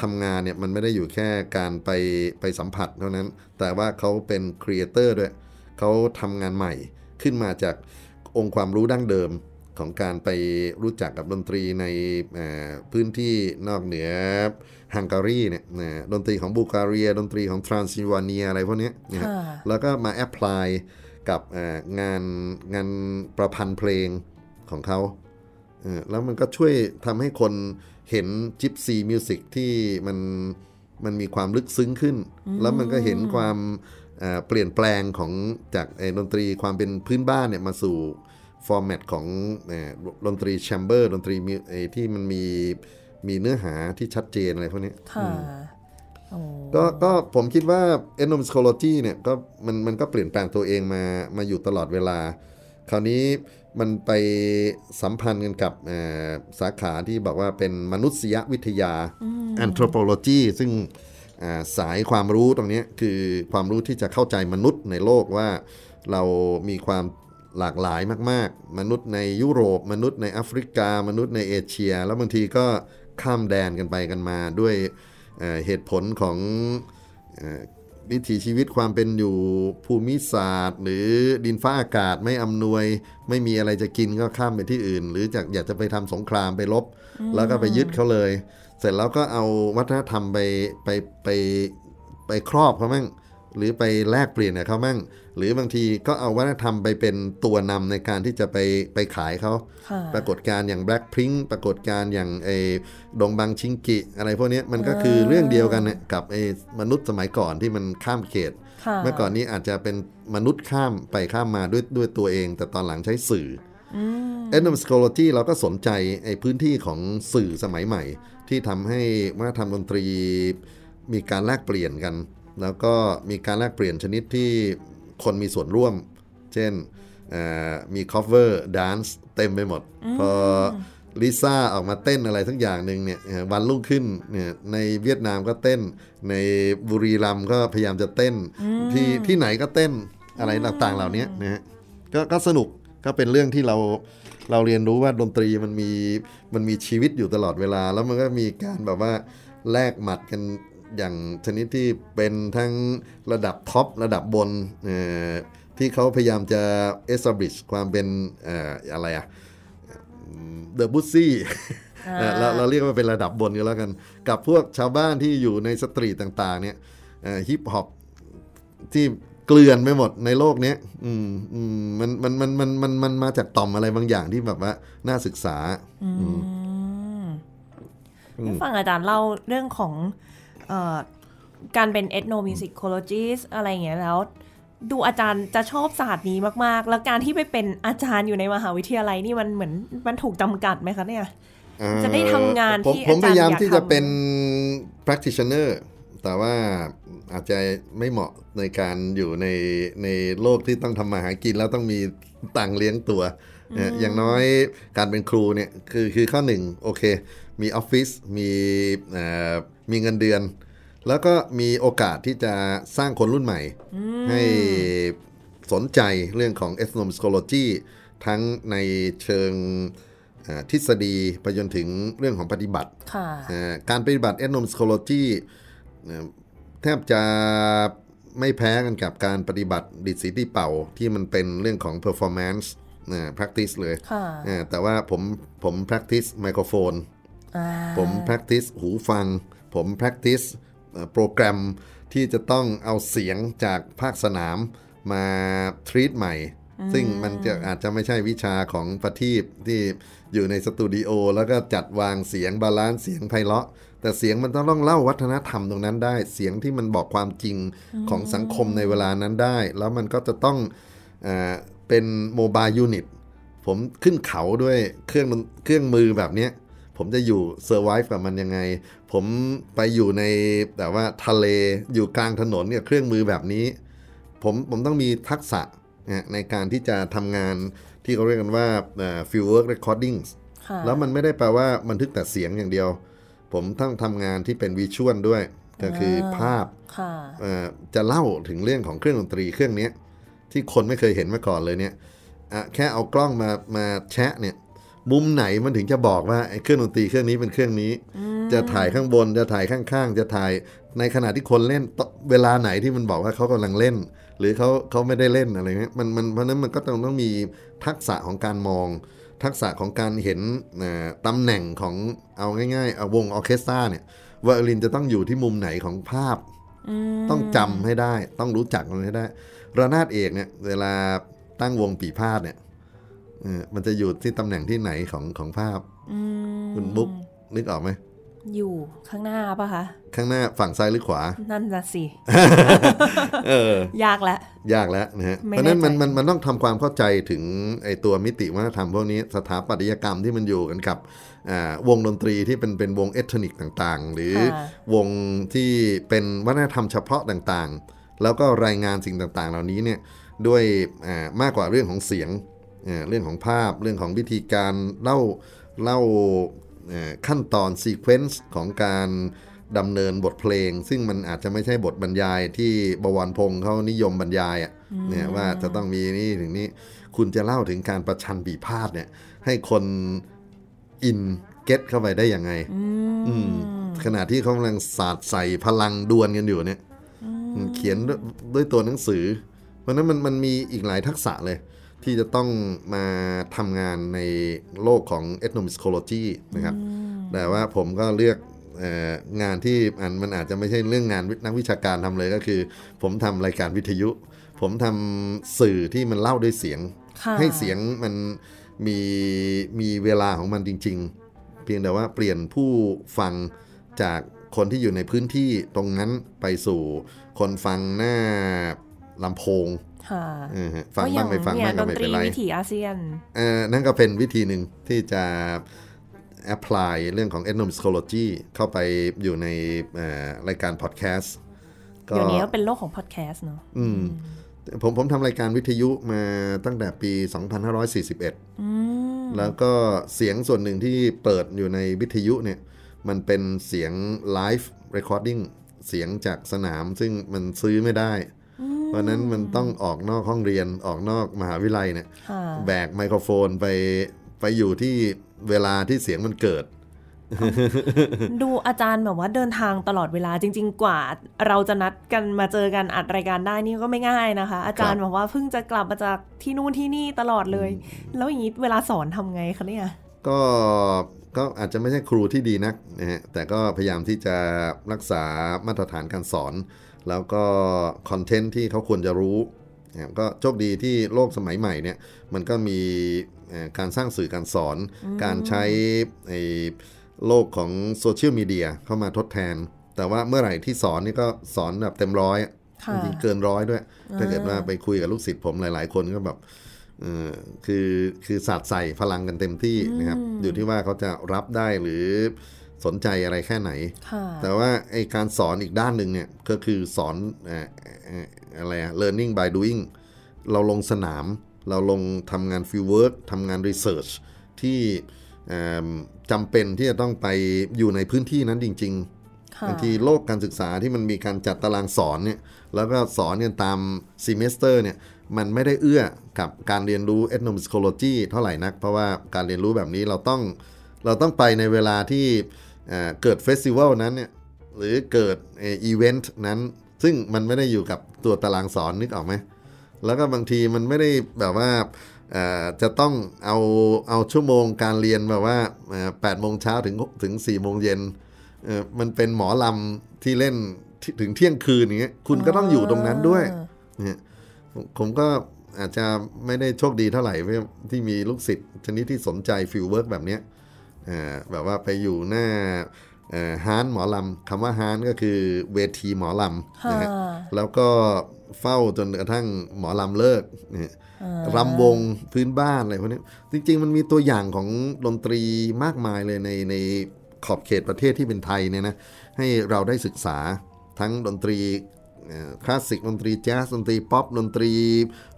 ทำงานเนี่ย มันไม่ได้อยู่แค่การไปไปสัมผัสเท่านั้น แต่ว่าเขาเป็น creator ด้วยเขาทำงานใหม่ขึ้นมาจากองค์ความรู้ดั้งเดิมของการไปรู้จักกับดนตรีในเอ่อพื้นที่นอกเหนือฮังการีเนี่ยนะดนตรีของบูการีดนตรีของทรานซิลวาเนียอะไรพวกเนี้ยนะฮะค่ะแล้วก็มา apply กับเอ่องานงานประพันธ์เพลงของเขาเออแล้วมันก็ช่วยทำให้คนเห็น gypsy music ที่มันมันมีความลึกซึ้งขึ้น แล้วมันก็เห็นความเอ่อเปลี่ยนแปลงของจากไอ้ดนตรีความเป็นพื้นบ้านเนี่ยมาสู่ format ของเอ่อดนตรี chamber ดนตรีมิวไอ้ที่มันมีมีเนื้อหาที่ชัดเจนอะไรพวกเนี้ยค่ะโอ้ ก็ก็ผมคิดว่า ethnomusicology เนี่ยก็มันมันก็เปลี่ยนแปลงตัวเองมามาอยู่ตลอดเวลา คราวนี้มันไปสัมพันธ์กันกับเอ่อสาขาที่บอกว่าเป็นมนุษยวิทยา anthropology ซึ่งอ่าสายความรู้ตรงเนี้ยคือความรู้ที่จะเข้าใจมนุษย์ในโลกว่าเรามีความหลากหลายมาก ๆ มนุษย์ในยุโรป มนุษย์ในแอฟริกา มนุษย์ในเอเชีย แล้วบางทีก็ข้ามแดนกันไปกันมาด้วย เอ่อเหตุผลของเอ่อวิถีชีวิตความเป็นอยู่ภูมิศาสตร์ หรือดินฟ้าอากาศไม่อำนวย ไม่มีอะไรจะกินก็ข้ามไปที่อื่น หรือจากอยากจะไปทำสงครามไปลบ แล้วก็ไปยึดเขาเลย เสร็จแล้วก็เอาวัฒนธรรมไปไปไปไปครอบเขามั่ง หรือไปแลกเปลี่ยนกับเขามั่ง หรือบางทีก็เอาวัฒนธรรมไปเป็นตัวนำในการที่จะไปไปขายเขาค่ะปรากฏการณ์อย่าง Blackpink ปรากฏการณ์อย่างไอ้ดงบังชิงกิ อะไรพวกเนี้ยมันก็คือเรื่องเดียวกันเนี่ยกับไอ้มนุษย์สมัยก่อนที่มันข้ามเขตค่ะเมื่อก่อนนี้อาจจะเป็นมนุษย์ข้ามไปข้ามมาด้วยด้วยตัวเอง แต่ตอนหลังใช้สื่ออ ethnomusicology เราก็สนใจไอ้พื้นที่ของสื่อสมัยใหม่ ที่ทำให้วัฒนธรรมดนตรีมีการแลกเปลี่ยนกัน แล้วก็มีการแลกเปลี่ยนชนิดที่คนมีส่วนร่วม เช่นเอ่อมี cover dance เต็มไปหมด พอลิซ่าออกมาเต้นอะไรสักอย่างหนึ่งเนี่ยเอ่อวันรุ่งขึ้นเนี่ยในเวียดนามก็เต้น ในบุรีรัมย์ก็พยายามจะเต้น ที่ที่ไหนก็เต้นอะไรต่างๆเหล่านี้นะฮะก็ก็สนุกก็เป็นเรื่องที่เราเราเรียนรู้ว่าดนตรีมันมีมันมีชีวิตอยู่ตลอดเวลา แล้วมันก็มีการแบบว่าแลกหมัดกัน อย่างชนิดที่เป็นทั้งระดับท็อประดับบนเอ่อที่เขาพยายามจะ establish ความเป็นเอ่ออะไรอะ the bourgeoisie เราเราเรียกว่าเป็นระดับบนกันแล้วกัน กับพวกชาวบ้านที่อยู่ใน street ต่างๆเนี่ยฮิปฮอปที่เกลื่อนไปหมดในโลกเนี้ยอืมอืมมันมันมันมันมันมันมาจากต่อมอะไรบางอย่างที่แบบว่าน่าศึกษาได้ฟังอาจารย์เล่าเรื่องของเออ การเป็น ethnomusicologist อะไรอย่างเงี้ยแล้ว ดูอาจารย์จะชอบศาสตร์นี้มากๆ แล้วการที่ไปเป็นอาจารย์อยู่ในมหาวิทยาลัยนี่มันเหมือนมันถูกจำกัดไหมคะเนี่ยจะได้ทำงานผมที่ผมพยายามอาจารย์อยากที่จะทำเป็น practitioner แต่ว่าอาจจะไม่เหมาะในการอยู่ในในโลกที่ต้องทำมาหากินแล้วต้องมีตังค์เลี้ยงตัวนะอย่างน้อยการเป็นครูเนี่ยคือคือข้อหนึ่งโอเค มีออฟฟิศมีเอ่อมีเงินเดือน แล้วก็มีโอกาสที่จะสร้างคนรุ่นใหม่ ให้สนใจเรื่องของ ethnomusicology ทั้งในเชิงเอ่อทฤษฎีไปจนถึงเรื่องของปฏิบัติค่ะเอ่อการปฏิบัติ ethnomusicology เอ่อแทบจะไม่แพ้กันกับการปฏิบัติดิดสีที่เป่าที่มันเป็นเรื่องของ performance นะ practice เลยค่ะเอ่อแต่ว่าผมผม practice ไมโครโฟนอ่า ผม practice หูฟัง ผม practice เอ่อโปรแกรมที่จะต้องเอาเสียงจากภาคสนามมา treat ใหม่ ซึ่งมันจะอาจจะไม่ใช่วิชาของประทีปที่อยู่ในสตูดิโอแล้วก็จัดวางเสียง balance เสียงไพเราะ แต่เสียงมันต้องต้องเล่าวัฒนธรรมตรงนั้นได้ เสียงที่มันบอกความจริงของสังคมในเวลานั้นได้ แล้วมันก็จะต้องเออเป็นโมบายยูนิตผมขึ้นเขาด้วยเครื่องดนเครื่องมือแบบเนี้ย ผมจะอยู่เซอร์ไวฟ์กับมันยังไง ผมไปอยู่ในแต่ว่าทะเลอยู่กลางถนนเนี่ยเครื่องมือแบบนี้ ผมผมต้องมีทักษะนะในการที่จะทำงานที่เขาเรียกกันว่าเอ่อ field work recording ค่ะแล้วมันไม่ได้แปลว่าบันทึกแต่เสียงอย่างเดียว ผมต้องทำงานที่เป็นวิชวลด้วย ก็คือภาพค่ะเอ่อจะเล่าถึงเรื่องของเครื่องดนตรีเครื่องเนี้ยที่คนไม่เคยเห็นมาก่อนเลยเนี่ยอะแค่เอากล้องมามาแชะเนี่ย มุมไหนมันถึงจะบอกว่าไอ้เครื่องดนตรีเครื่องนี้เป็นเครื่องนี้ จะถ่ายข้างบนจะถ่ายข้างๆ จะถ่ายในขณะที่คนเล่นตเวลาไหนที่มันบอกว่าเขากำลังเล่น หรือเขาเขาไม่ได้เล่นอะไรเงี้ยมันมันเพราะฉะนั้นมันก็ต้องต้องมีทักษะของการมอง ทักษะของการเห็นอ่าตำแหน่งของเอาง่ายๆเอาวงออร์เคสตราเนี่ยไวโอลินจะต้องอยู่ที่มุมไหนของภาพ ต้องจำให้ได้ ต้องรู้จักมันให้ได้ระนาดเอกเนี่ยเวลาตั้งวงปีพาดเนี่ยเออ มันจะอยู่ที่ตำแหน่งที่ไหนของของภาพอืมคุณบุ๊กนึกออกไหม อยู่ข้างหน้าปะคะ ข้างหน้าฝั่งซ้ายหรือขวา นั่นนะสิเออยากแล้วยากแล้วนะฮะไม่เพราะฉะนั้นมันแน่ใจมันมันต้องทำความเข้าใจถึงไอตัวมิติวัฒนธรรมพวกนี้สถาปัตยกรรมที่มันอยู่กันกับอ่าวงดนตรีที่เป็นเป็นวง ethnic ต่างๆ หรือค่ะวงที่เป็นวัฒนธรรมเฉพาะต่างๆ แล้วก็รายงานสิ่งต่างๆ เหล่านี้เนี่ยด้วยอ่ามากกว่าเรื่องของเสียงอ่า เรื่องของภาพเรื่องของวิธีการเล่าเล่าเอ่อขั้นตอน sequence ของการดำเนินบทเพลง ซึ่งมันอาจจะไม่ใช่บทบรรยายที่บวรพงษ์เขานิยมบรรยายอะเนี่ยว่าจะต้องมีนี่ถึงนี้ คุณจะเล่าถึงการประชันปีพาดเนี่ย ให้คนอินเก็ตเข้าไปได้ยังไง อืมขณะที่เขากำลังสาดใส่พลังดวลกันอยู่เนี่ยเขียนด้วยด้วยตัวหนังสือ เพราะฉะนั้นมันมันมีอีกหลายทักษะเลย ที่จะต้องมาทำงานในโลกของ ethnomusicology นะครับ แต่ว่าผมก็เลือกเอองานที่อันมันอาจจะไม่ใช่เรื่องงานนักวิชาการทำเลยก็คือ ผมทำรายการวิทยุ ผมทำสื่อที่มันเล่าด้วยเสียงค่ะให้เสียงมันมีมีเวลาของมันจริง ๆ เพียงแต่ว่าเปลี่ยนผู้ฟังจากคนที่อยู่ในพื้นที่ตรงนั้นไปสู่คนฟังหน้าลำโพงค่ะเออฮะ ฟังบ้างไม่ฟังเนี่บ้ายงดก็นไม่ตเป็รีนไรวิถีอาเซียนเออนั่นก็เป็นวิธีหนึ่งที่จะ apply เรื่องของ ethnomusicology เข้าไปอยู่ในเอ่อรายการพอดแคสต์ก็เดี๋ยวนี้ก็เป็นโลกของพอดแคสต์เนาะอืมผมผมทำรายการวิทยุมาตั้งแต่ปี 2541อืมแล้วก็เสียงส่วนหนึ่งที่เปิดอยู่ในวิทยุเนี่ย มันเป็นเสียง live recording เสียงจากสนามซึ่งมันซื้อไม่ได้ เพราะฉะนั้นมันต้องออกนอกห้องเรียนออกนอกมหาวิทยาลัยเนี่ยค่ะแบกไมโครโฟนไปไปอยู่ที่เวลาที่เสียงมันเกิด ดูอาจารย์แบบว่าเดินทางตลอดเวลาจริง ๆ กว่า เราจะนัดกันมาเจอกันอัดรายการได้นี่ก็ไม่ง่ายนะคะ อาจารย์บอกว่าเพิ่งจะกลับมาจากที่นู่นที่นี่ตลอดเลย แล้วอย่างนี้เวลาสอนทำไงคะเนี่ยก็ก็อาจจะไม่ใช่ครูที่ดีนักนะฮะแต่ก็พยายามที่จะรักษามาตรฐานการสอน แล้วก็คอนเทนต์ที่เขาควรจะรู้นะครับก็โชคดีที่โลกสมัยใหม่เนี่ยมันก็มีเอ่อการสร้างสื่อการสอน การใช้ไอ้โลกของโซเชียลมีเดียเข้ามาทดแทน แต่ว่าเมื่อไหร่ที่สอนนี่ก็สอนแบบเต็มร้อยอะค่ะจริงๆเกินร้อยด้วย ถ้าเกิดว่าไปคุยกับลูกศิษย์ผมหลาย ๆ คนก็แบบเออคือคือสาดใส่พลังกันเต็มที่นะครับ อยู่ที่ว่าเขาจะรับได้หรือ สนใจอะไรแค่ไหนค่ะแต่ว่าไอการสอนอีกด้านหนึ่งเนี่ย ก็คือสอนเอ่อเอ่ออะไรอะ learning by doing เราลงสนาม เราลงทำงาน field work ทำงาน research ที่เอิ่มจำเป็นที่จะต้องไปอยู่ในพื้นที่นั้นจริงๆค่ะบางทีโลกการศึกษาที่มันมีการจัดตารางสอนเนี่ย แล้วก็สอนกันตามซีเมสเตอร์เนี่ย มันไม่ได้เอื้อกับการเรียนรู้ ethnomusicology เท่าไหร่นัก เพราะว่าการเรียนรู้แบบนี้เราต้องเราต้องไปในเวลาที่ เอ่อเกิดเฟสติวัลนั้นเนี่ยหรือเกิดอีเวนต์นั้น ซึ่งมันไม่ได้อยู่กับตัวตารางสอนนึกออกไหมแล้วก็บางทีมันไม่ได้แบบว่าเอ่อจะต้องเอาเอาชั่วโมงการเรียนแบบว่าแปดโมงเช้าถึงถึงสี่โมงเย็นเอ่อมันเป็นหมอลำที่เล่นที่ถึงเที่ยงคืนอย่างเงี้ยคุณก็ต้องอยู่ตรงนั้นด้วยเนี่ยผมผมก็อาจจะไม่ได้โชคดีเท่าไหร่ที่มีลูกศิษย์ชนิดที่สนใจ fieldwork แบบเนี้ยเอ่อ แบบว่าไปอยู่หน้าเอ่อฮานหมอลำคำว่าฮานก็คือเวทีหมอลำนะฮะค่ะแล้วก็เฝ้าจนกระทั่งหมอลำเลิกเนี่ยรำวงพื้นบ้านอะไรพวกนี้จริง ๆ มันมีตัวอย่างของดนตรีมากมายเลยในในขอบเขตประเทศที่เป็นไทยเนี่ยนะให้เราได้ศึกษาทั้งดนตรีคลาสสิกดนตรีแจ๊สดนตรีป๊อปดนตรี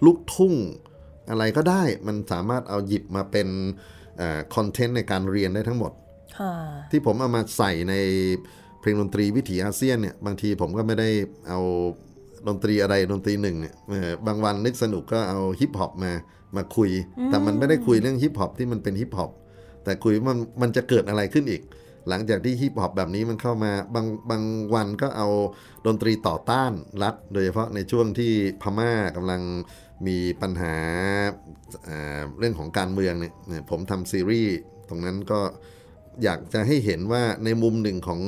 ลูกทุ่ง อะไรก็ได้มันสามารถเอาหยิบมาเป็น content ในการเรียนได้ทั้งหมดค่ะที่ผมเอามาใส่ในเพลงดนตรีวิถีอาเซียนเนี่ยบางทีผมก็ไม่ได้เอาดนตรีอะไรดนตรีหนึ่งเนี่ยเออบางวันนึกสนุกก็เอาฮิปฮอปมามาคุย แต่มันไม่ได้คุยเรื่องฮิปฮอปที่มันเป็นฮิปฮอปแต่คุยว่ามันมันจะเกิดอะไรขึ้นอีก หลังจากที่ฮิปฮอปแบบนี้มันเข้ามาบางบางวันก็เอาดนตรีต่อต้านรัฐ โดยเฉพาะในช่วงที่พม่ากำลัง มีปัญหาเอ่อเรื่องของการเมืองเนี่ยเนี่ยผมทำซีรีส์ตรงนั้นก็อยากจะให้เห็นว่าในมุมหนึ่งของ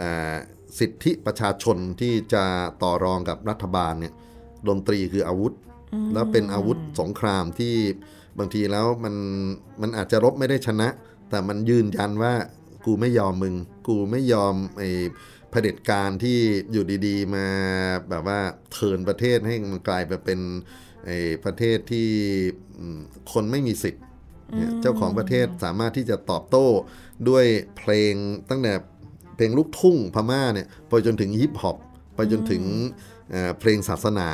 อาสิทธิประชาชนที่จะต่อรองกับรัฐบาลเนี่ยดนตรีคืออาวุธ แล้วเป็นอาวุธสงครามที่บางทีแล้วมันมันอาจจะรบไม่ได้ชนะ แต่มันยืนยันว่ากูไม่ยอมมึง กูไม่ยอมไอ้เผด็จการที่อยู่ดีๆ มาแบบว่า turn ประเทศให้มันกลายไปเป็น ไอ้ประเทศที่อืมคนไม่มีสิทธิ์เนี่ยเจ้าของประเทศสามารถที่จะตอบโต้ด้วยเพลงตั้งแต่เพลงลูกทุ่งพม่าเนี่ยไปจนถึงฮิปฮอปไปจนถึงเอ่อเพลงศาสนา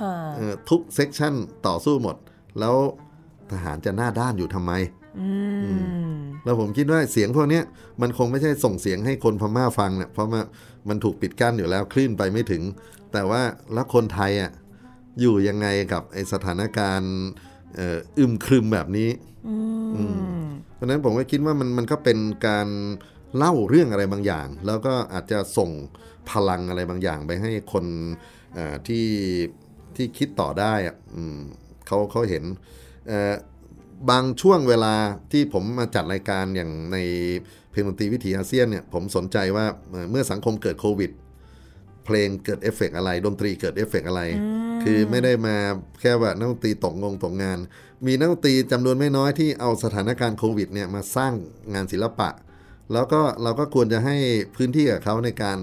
ค่ะเอ่อทุก section ต่อสู้หมด แล้วทหารจะหน้าด้านอยู่ทำไมอืมแล้วผมคิดว่าเสียงพวกเนี้ยมันคงไม่ใช่ส่งเสียงให้คนพม่าฟังเนี่ยเพราะว่ามันถูกปิดกั้นอยู่แล้วคลื่นไปไม่ถึง แต่ว่าแล้วคนไทยอะ อยู่ยังไงกับไอสถานการณ์เอ่ออึมครึมแบบนี้อืมเพราะฉะนั้นผมก็คิดว่ามันมันก็เป็นการเล่าเรื่องอะไรบางอย่าง แล้วก็อาจจะส่งพลังอะไรบางอย่างไปให้คนเอ่อที่ที่คิดต่อได้อะอืมเขาเขาเห็นเอ่อบางช่วงเวลาที่ผมมาจัดรายการอย่างในเพลงดนตรีวิถีอาเซียนเนี่ยผมสนใจว่าเอ่อเมื่อสังคมเกิดโควิด เพลงเกิดเอฟเฟกต์อะไร ดนตรีเกิดเอฟเฟกต์อะไร คือไม่ได้มาแค่ว่านักดนตรีตกงงตกงาน มีนักดนตรีจำนวนไม่น้อยที่เอาสถานการณ์โควิดเนี่ยมาสร้างงานศิลปะ แล้วก็เราก็ควรจะให้พื้นที่กับเขาในการ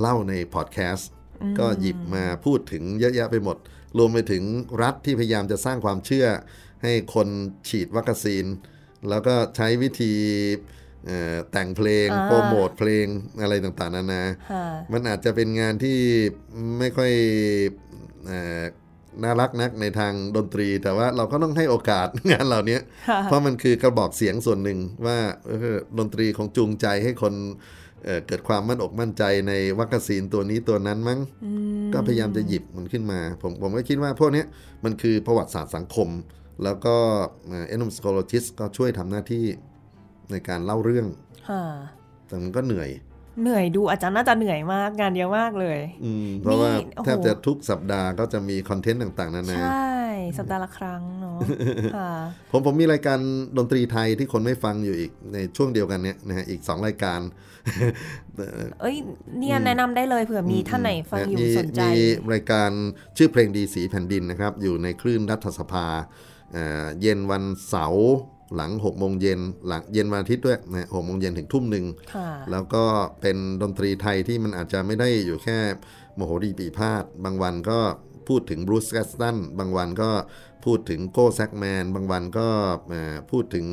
เล่าในพอดแคสต์ก็หยิบมาพูดถึงเยอะแยะไปหมด รวมไปถึงรัฐที่พยายามจะสร้างความเชื่อ ให้คนฉีดวัคซีน แล้วก็ใช้วิธีเอ่อแต่งเพลงอ่าโปรโมทเพลงอะไรต่างๆนานาค่ะมันอาจจะเป็นงานที่ไม่ค่อยเอ่อ น่ารักนักในทางดนตรี แต่ว่าเราก็ต้องให้โอกาสงานเหล่านี้ค่ะเพราะมันคือกระบอกเสียงส่วนหนึ่งว่าเออดนตรีของจูงใจให้คนเอ่อเกิดความมั่นอกมั่นใจในวัคซีนตัวนี้ตัวนั้นมั้งอืมก็พยายามจะหยิบมันขึ้นมา ผมผมก็คิดว่าพวกเนี้ยมันคือประวัติศาสตร์สังคม แล้วก็เอ็นอมสโคโลจิสก็ช่วยทำหน้าที่ในการเล่าเรื่องค่ะแต่มันก็เหนื่อย เหนื่อยดูอาจารย์น่าจะเหนื่อยมากงานเยอะมากเลยอืมเพราะว่านี่โอ้โหแทบจะทุกสัปดาห์ก็จะมีคอนเทนต์ต่างๆนานาใช่สัปดาห์ละครั้งเนาะค่ะผมผมมีรายการดนตรีไทยที่คนไม่ฟังอยู่อีกในช่วงเดียวกันเนี้ยนะฮะอีก 2 รายการ เอ้ยเนี่ยแนะนำได้เลยเผื่อมีท่านไหนฟังอยู่มีสนใจมีรายการชื่อเพลงดีสีแผ่นดินนะครับ อยู่ในคลื่นรัฐสภาเอ่อเย็นวันเสาร์ หลัง6โมงเย็นหลังเย็นวันอาทิตย์ด้วยนะหกโมงเย็นถึงทุ่มหนึ่งค่ะแล้วก็เป็นดนตรีไทยที่มันอาจจะไม่ได้อยู่แค่มโหรีปี่พาทย์บางวันก็พูดถึงบรูซแกสตันบางวันก็พูดถึงโก้แซกแมนบางวันก็เอ่อพูดถึง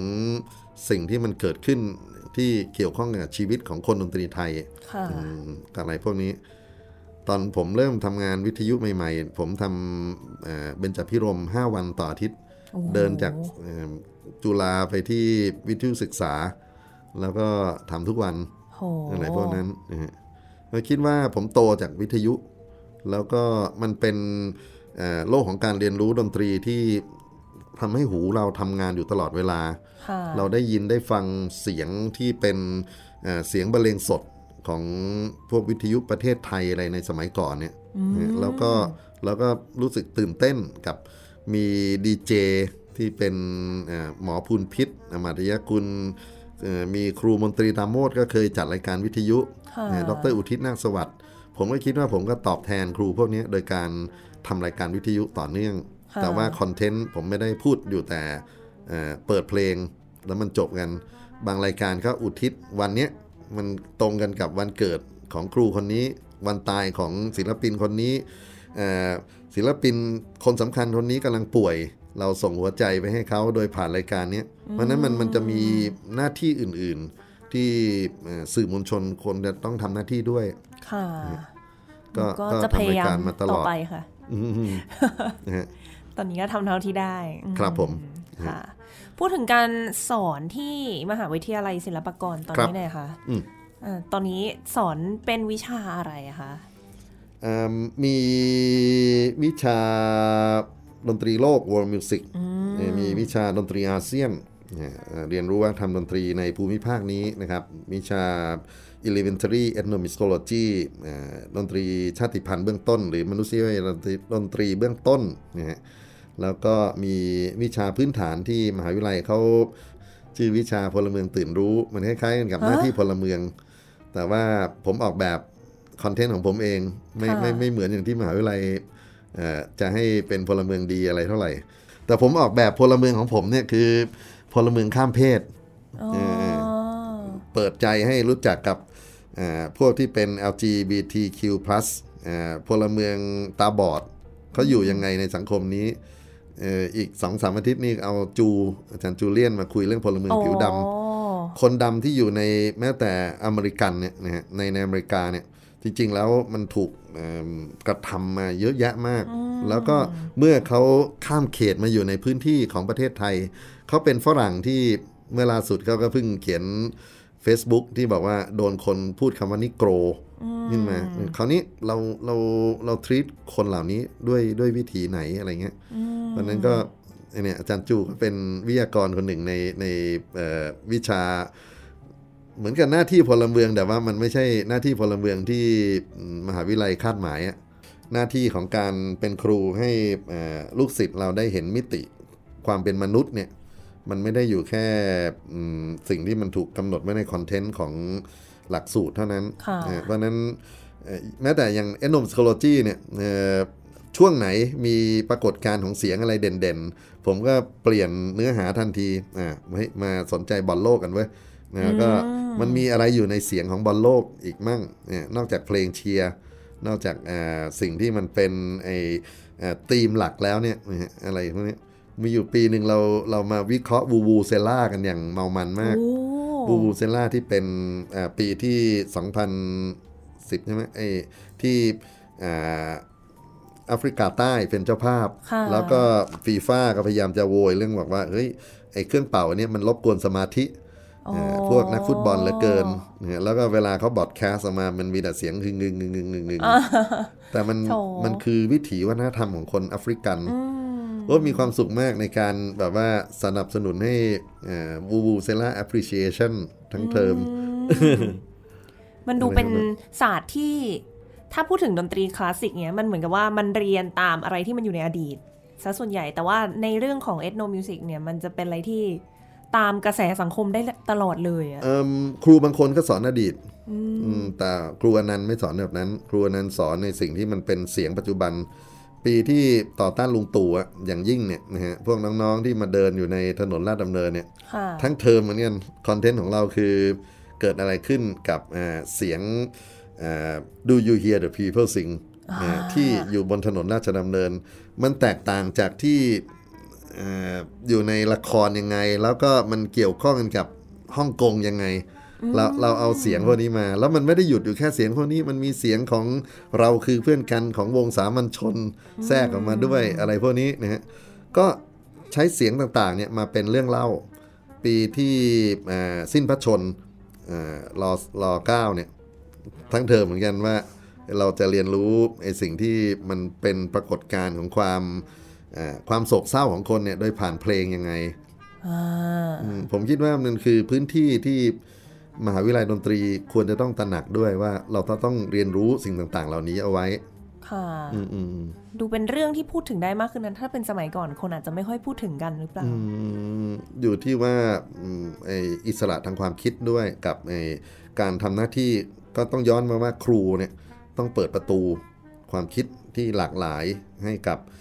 สิ่งที่มันเกิดขึ้นที่เกี่ยวข้องกับชีวิตของคนดนตรีไทยค่ะอืมกับอะไรพวกนี้ ตอนผมเริ่มทำงานวิทยุใหม่ๆ ผมทำเอ่อเบญจภิรมย์ 5 วันต่ออาทิตย์โอ้โหเดินจากเอ่อ จุฬาไปที่วิทยุศึกษา แล้วก็ทำทุกวันโหอะไรพวกนั้นนะฮะเราคิดว่าผมโตจากวิทยุ แล้วก็มันเป็นเอ่อโลกของการเรียนรู้ดนตรีที่ทำให้หูเราทำงานอยู่ตลอดเวลาค่ะเราได้ยินได้ฟังเสียงที่เป็นเอ่อเสียงบรรเลงสดของพวกวิทยุประเทศไทยอะไรในสมัยก่อนเนี่ยนะแล้วก็แล้วก็รู้สึกตื่นเต้นกับมีดีเจ ที่เป็นเอ่อหมอพูนพิษอมาตยกุลเอ่อมีครูมนตรีตามโมดก็เคยจัดรายการวิทยุค่ะนะดรอุทิศนาคสวัสดิ์ผมก็คิดว่าผมก็ตอบแทนครูพวกนี้โดยการทำรายการวิทยุต่อเนื่องค่ะแต่ว่าคอนเทนต์ผมไม่ได้พูดอยู่แต่เอ่อเปิดเพลงแล้วมันจบกัน บางรายการก็อุทิศวันเนี้ยมันตรงกันกับวันเกิดของครูคนนี้ วันตายของศิลปินคนนี้เอ่อศิลปินคนสำคัญคนนี้กำลังป่วย เราส่งหัวใจไปให้เขาโดยผ่านรายการเนี้ยเพราะฉะนั้นมันมันจะมีหน้าที่อื่นๆ ที่เอ่อสื่อมวลชนคนจะต้องทำหน้าที่ด้วย ค่ะ ก็ก็ก็จะพทำรายยายามการมาตลต่ออดไปค่ะอืมนะฮะตอนนี้ก็ทำเท่าที่ได้อืครับผมค่ะพูดถึงการสอนที่มหาวิทยาลัยศิลปากรตอนครับนี้เลยค่ะอืมเอ่อตอนนี้สอนเป็นวิชาอะไรอะคะอ่ามีวิชา ดนตรีโลก world music เอ่อมีวิชาดนตรีอาเซียนเนี่ยเอ่อเรียนรู้ว่าทำดนตรีในภูมิภาคนี้นะครับวิชา elementary ethnomusicology เอ่อดนตรีชาติพันธุ์เบื้องต้น หรือมนุษยวิทยาดนตรีดนตรีเบื้องต้นนะฮะแล้วก็มีวิชาพื้นฐานที่มหาวิทยาลัยเขาชื่อวิชาพลเมืองตื่นรู้ มันคล้ายๆกันกับหน้าที่พลเมือง แต่ว่าผมออกแบบคอนเทนต์ของผมเองไม่ไม่ไม่เหมือนอย่างที่มหาวิทยาลัยเอ่อ จะให้เป็นพลเมืองดีอะไรเท่าไหร่ แต่ผมออกแบบพลเมืองของผมเนี่ยคือพลเมืองข้ามเพศอ๋อเออเปิดใจให้รู้จักกับเอ่อพวกที่เป็น LGBTQ+ เอ่อพลเมืองตาบอดเขาอยู่ยังไงในสังคมนี้เอ่ออีกสองสามอาทิตย์นี่เอาจูอาจารย์จูเลียนมาคุยเรื่องพลเมืองผิวดำอ๋อคนดำที่อยู่ในแม้แต่อเมริกันเนี่ยนะฮะในในอเมริกาเนี่ยจริง ๆ แล้วมันถูกเอิ่ม กระทำมาเยอะแยะมาก แล้วก็เมื่อเขาข้ามเขตมาอยู่ในพื้นที่ของประเทศไทย เขาเป็นฝรั่งที่เมื่อล่าสุดเขาก็เพิ่งเขียน Facebook ที่บอกว่าโดนคนพูดคำว่านิโกรขึ้นมาคราวนี้เราเราเราทรีตคนเหล่านี้ด้วยด้วยวิธีไหนอะไรเงี้ยเพราะฉะนั้นก็ไอ้เนี่ยอาจารย์จูก็เป็นวิทยากรคนหนึ่งในในเอ่อวิชา เหมือนกับหน้าที่พลเมืองแต่ว่ามันไม่ใช่หน้าที่พลเมืองที่มหาวิทยาลัยคาดหมายอะหน้าที่ของการเป็นครูให้เอ่อลูกศิษย์เราได้เห็นมิติความเป็นมนุษย์เนี่ยมันไม่ได้อยู่แค่อืมสิ่งที่มันถูกกำหนดไว้ในคอนเทนต์ของหลักสูตรเท่านั้นค่ะเอ่อเพราะฉะนั้นเอ่อแม้แต่อย่าง ethnomusicology เนี่ยเอ่อช่วงไหนมีปรากฏการณ์ของเสียงอะไรเด่นๆ ผมก็เปลี่ยนเนื้อหาทันทีอ่าเฮ้ยมาสนใจบอลโลกกันเว้ย นะก็มันมีอะไรอยู่ในเสียงของบอลโลกอีกมั่งเนี่ยนอกจากเพลงเชียร์นอกจากอ่าสิ่งที่มันเป็นไออ่าธีมหลักแล้วเนี่ยนะฮะอะไรพวกนี้มีอยู่ปีหนึ่งเราเรามาวิเคราะห์วูวูเซล่ากันอย่างเมามันมากโอ้vuvuzela ที่เป็นอ่าปีที่ 2010 ใช่ไหมไอ้ที่อ่าแอฟริกาใต้เป็นเจ้าภาพค่ะแล้วก็ฟีฟ่าก็พยายามจะโวยเรื่องบอกว่าเฮ้ยไอ้เครื่องเป่าอันเนี้ยมันรบกวนสมาธิอ๋อเอ่อ พวกนักฟุตบอลเหลือเกินเนี่ยแล้วก็เวลาเขา broadcast ออกมามันมีแต่เสียงงึงงึงงึงงึงงึงงึงแต่มันโถมันคือวิถีวัฒนธรรมของคนแอฟริกันอืมโอ้มีความสุขมากในการแบบว่าสนับสนุนให้ vuvuzela appreciation ทั้งเทอม มันดูเป็นศาสตร์ที่ถ้าพูดถึงดนตรีคลาสสิกเนี้ยมันเหมือนกับว่ามันเรียนตามอะไรที่มันอยู่ในอดีตซะส่วนใหญ่แต่ว่าในเรื่องของเอ n o โนมิวสิกเนี่ยมันจะเป็นอะไรที่ ตามกระแสสังคมได้ตลอดเลยอะเอิ่มครูบางคนก็สอนอดีตอืมแต่ครูอานันท์ไม่สอนแบบนั้น ครูอานันท์สอนในสิ่งที่มันเป็นเสียงปัจจุบัน ปีที่ต่อต้านลุงตู่อะอย่างยิ่งเนี่ยนะฮะพวกน้องๆที่มาเดินอยู่ในถนนลาดดำเนินเนี่ยค่ะทั้งเทอมเหมือนกันคอนเทนต์ของเราคือเกิดอะไรขึ้นกับอ่าเสียงอ่า Do you hear the people sing อ่าที่อยู่บนถนนราชดำเนิน มันแตกต่างจากที่ อ่าอยู่ในละครยังไง แล้วก็มันเกี่ยวข้องกันกับฮ่องกงยังไงเราเราเอาเสียงพวกนี้มา แล้วมันไม่ได้หยุดอยู่แค่เสียงพวกนี้มันมีเสียงของเราคือเพื่อนกันของวงสามัญชนแทรกออกมาด้วยอะไรพวกนี้นะฮะก็ใช้เสียงต่างๆเนี่ยมาเป็นเรื่องเล่า ปีที่อ่าสิ้นพระชนอารอรอเก้าเนี่ยทั้งเทอมเหมือนกันว่าเราจะเรียนรู้ไอ้สิ่งที่มันเป็นปรากฏการณ์ของความอ่า ความโศกเศร้าของคนเนี่ยโดยผ่านเพลงยังไงอ่าอืมผมคิดว่ามันคือพื้นที่ที่มหาวิทยาลัยดนตรีควรจะต้องตระหนักด้วยว่าเราต้องเรียนรู้สิ่งต่างๆ เหล่านี้เอาไว้ ค่ะอืมอืมดูเป็นเรื่องที่พูดถึงได้มากขึ้นนั้น ถ้าเป็นสมัยก่อนคนอาจจะไม่ค่อยพูดถึงกันหรือเปล่าอืมอยู่ที่ว่าอืมไออิสระทางความคิดด้วยกับไอการทำหน้าที่ก็ต้องย้อนมาว่าครูเนี่ยต้องเปิดประตูความคิดที่หลากหลายให้กับเอ่อ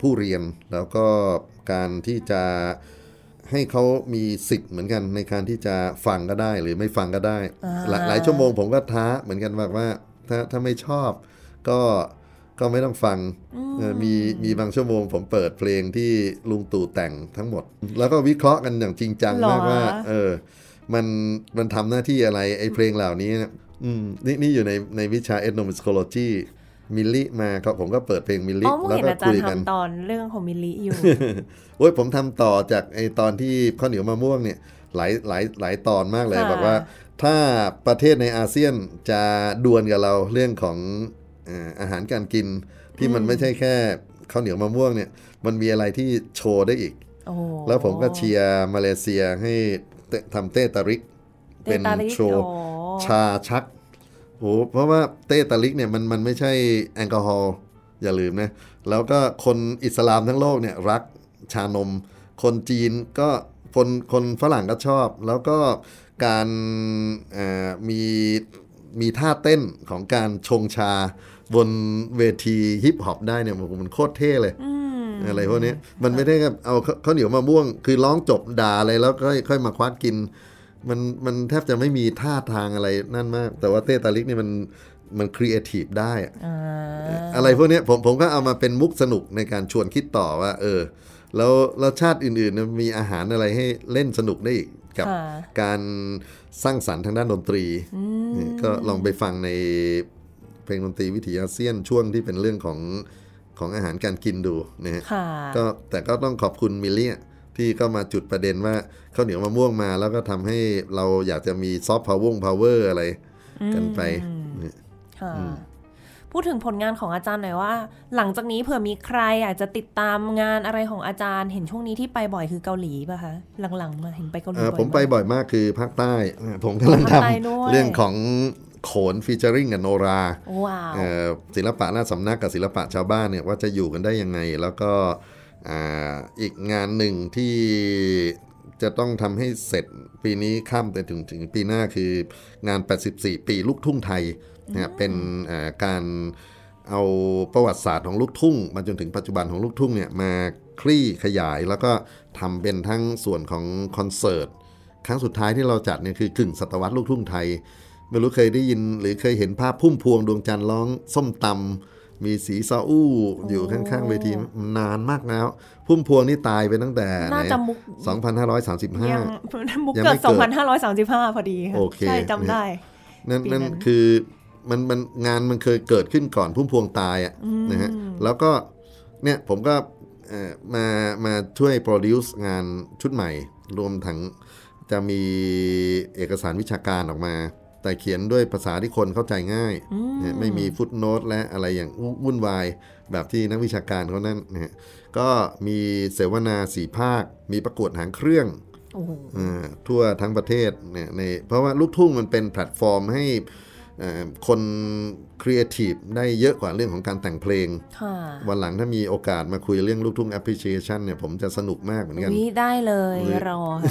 ผู้เรียนแล้วก็การที่จะให้เขามีสิทธิ์เหมือนกันในการที่จะฟังก็ได้หรือไม่ฟังก็ได้อ่าหลายหลายชั่วโมงผมก็ท้าเหมือนกันว่าว่าถ้าถ้าไม่ชอบก็ก็ไม่ต้องฟังเอ่อมีมีบางชั่วโมง ผมเปิดเพลงที่ลุงตู่แต่งทั้งหมด แล้วก็วิเคราะห์กันอย่างจริงจังหรอมากว่าเออมันมันทำหน้าที่อะไรไอ้เพลงเหล่านี้เนี่ยอืมนี่นี่อยู่ในในวิชา ethnomusicology มิลลิมาก็ผมก็เปิดเพลงมิลลิอ๋อเมื่อแล้วเห็นก็อาจารคุยย์กันทำตอนเรื่องของมิลลิอยู่โอ้ยผมทำต่อจากไอตอนที่ข้าวเหนียวมะม่วงเนี่ยหลายหลายหลายตอนมากเลยค่ะบอกว่า ถ้าประเทศในอาเซียนจะดวลกับเราเรื่องของเอ่ออาหารการกินที่มันไม่ใช่แค่ข้าวเหนียวมะม่วงเนี่ย มันมีอะไรที่โชว์ได้อีกโอ้แล้วผมก็เชียร์มาเลเซียให้เตทำเต้ตาริก เป็นตาลิกโชว์โอ้ชาชัก โหเพราะว่าเต้ตาลิกเนี่ยมันมันไม่ใช่แอลกอฮอล์อย่าลืมนะ แล้วก็คนอิสลามทั้งโลกเนี่ยรักชานม คนจีนก็คนคนฝรั่งก็ชอบ แล้วก็การเอ่อมีมีท่าเต้นของการชงชาบนเวทีฮิปฮอปได้เนี่ยมันมันโคตรเท่เลยอืมอะไรพวกนี้มันไม่ได้กับเอาข้าข้าวเหนียวมะม่วง คือร้องจบด่าอะไรแล้วค่อยค่อยมาควักกิน มันมันแทบจะไม่มีท่าทางอะไรนั่นมาก แต่ว่าเต้ตาลิกนี่มันมันครีเอทีฟได้อะอ่าอะไรพวกเนี้ยผมผมก็เอามาเป็นมุกสนุกในการชวนคิดต่อว่า เออ แล้วแล้วชาติอื่นๆเนี่ยมีอาหารอะไรให้เล่นสนุกได้อีกกับค่ะการสร้างสรรค์ทางด้านดนตรีนี่ก็ลองไปฟังในเพลงดนตรีวิถีอาเซียนช่วงที่เป็นเรื่องของของอาหารการกินดูนะฮะค่ะก็แต่ก็ต้องขอบคุณมิลเลีย ที่ก็มาจุดประเด็นว่าข้าวเหนียวมะม่วงมาแล้วก็ทำให้เราอยากจะมี soft power power อะไรกันไปเนี่ยค่ะพูดถึงผลงานของอาจารย์หน่อยว่า หลังจากนี้เผื่อมีใครอยากจะติดตามงานอะไรของอาจารย์ เห็นช่วงนี้ที่ไปบ่อยคือเกาหลีป่ะคะหลังๆมาเห็นไปเกาหลีเอ่อบ่อยผมไปมากบ่อยมากคือภาคใต้อ่าผมกำลังทภาคใต้ด้วยำเรื่องของโขน featuring กับโนราว้าวเอ่อศิลปะหน้าสำนักกับศิลปะชาวบ้านเนี่ยว่าจะอยู่กันได้ยังไง แล้วก็ อ่าอีกงานหนึ่งที่จะต้องทำให้เสร็จปีนี้ข้ามไปถึงถึงปีหน้าคืองาน 84 ปีลูกทุ่งไทยนะเป็นอ่าการเอาประวัติศาสตร์ของลูกทุ่งมาจนถึงปัจจุบันของลูกทุ่งเนี่ยมาคลี่ขยายแล้วก็ทำเป็นทั้งส่วนของคอนเสิร์ตครั้งสุดท้ายที่เราจัดเนี่ยคือกึ่งศตวรรษลูกทุ่งไทย ไม่รู้เคยได้ยินหรือเคยเห็นภาพพุ่มพวงดวงจันทร์ร้องส้มตำ มีสีซาอู้อยู่ข้างๆเวทีนานมากแล้ว พุ่มพวงนี่ตายไปตั้งแต่ไหนน่าจะมุกยัง2535มุกยังเกิไม่ดเกิด 2535 พอดีค่ะโอเคใช่จำได้ นั่นปีนั่นนั้นคือมันมันงานมันเคยเกิดขึ้นก่อนพุ่มพวงตายอะนะฮะแล้วก็เนี่ยผมก็เอ่อมามาช่วยโปรดิวซ์งานชุดใหม่ รวมทั้งจะมีเอกสารวิชาการออกมา แต่เขียนด้วยภาษาที่คนเข้าใจง่ายนะไม่มี footnote และอะไรอย่างวุ่นวายแบบที่นักวิชาการเขานั่นนะฮะก็มีเสวนาสี่ภาค มีประกวดหางเครื่องโอ้โหอ่าทั่วทั้งประเทศเนี่ยในเพราะว่าลูกทุ่งมันเป็นแพลตฟอร์มให้เอ่อ คนครีเอทีฟได้เยอะกว่าเรื่องของการแต่งเพลงค่ะวันหลังถ้ามีโอกาสมาคุยเรื่องลูกทุ่ง appreciation เนี่ยผมจะสนุกมากเหมือนกันวิได้เลยเลยรอค่ะ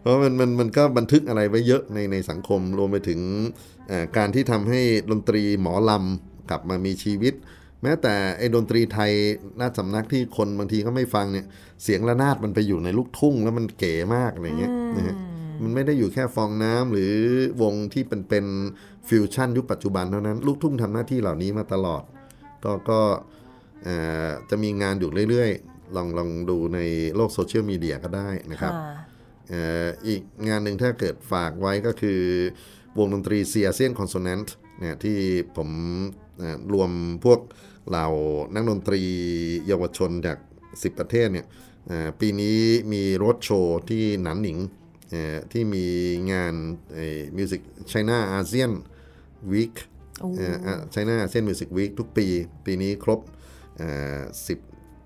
เพราะมันมันมันก็บันทึกอะไรไว้เยอะในในสังคมรวมไปถึงเอ่อการที่ทำให้ดนตรีหมอลำกลับมามีชีวิต แม้แต่ไอ้ดนตรีไทยนาฏสำนักที่คนบางทีก็ไม่ฟังเนี่ยเสียงระนาดมันไปอยู่ในลูกทุ่งแล้วมันเก๋มากอะไรเงี้ยนะฮะ มันไม่ได้อยู่แค่ฟองน้ำหรือวงที่เป็นเป็นฟิวชั่นยุคปัจจุบันเท่านั้น ลูกทุ่งทำหน้าที่เหล่านี้มาตลอด ก็ก็เอ่อจะมีงานอยู่เรื่อยๆ ลองลองดูในโลกโซเชียลมีเดียก็ได้นะครับค่ะเอ่ออีกงานหนึ่งถ้าเกิดฝากไว้ก็คือวงดนตรี C asean Consonant เนี่ยที่ผมเอ่อรวมพวกเหล่านักดนตรีเยาวชนจาก 10 ประเทศเนี่ยเอ่อปีนี้มีรถโชว์ที่หนันหนิงเอ่อ ที่มีงาน music China-ASEAN Week โอ้ China-ASEAN Music Week ทุกปี ปีนี้ครบสิบ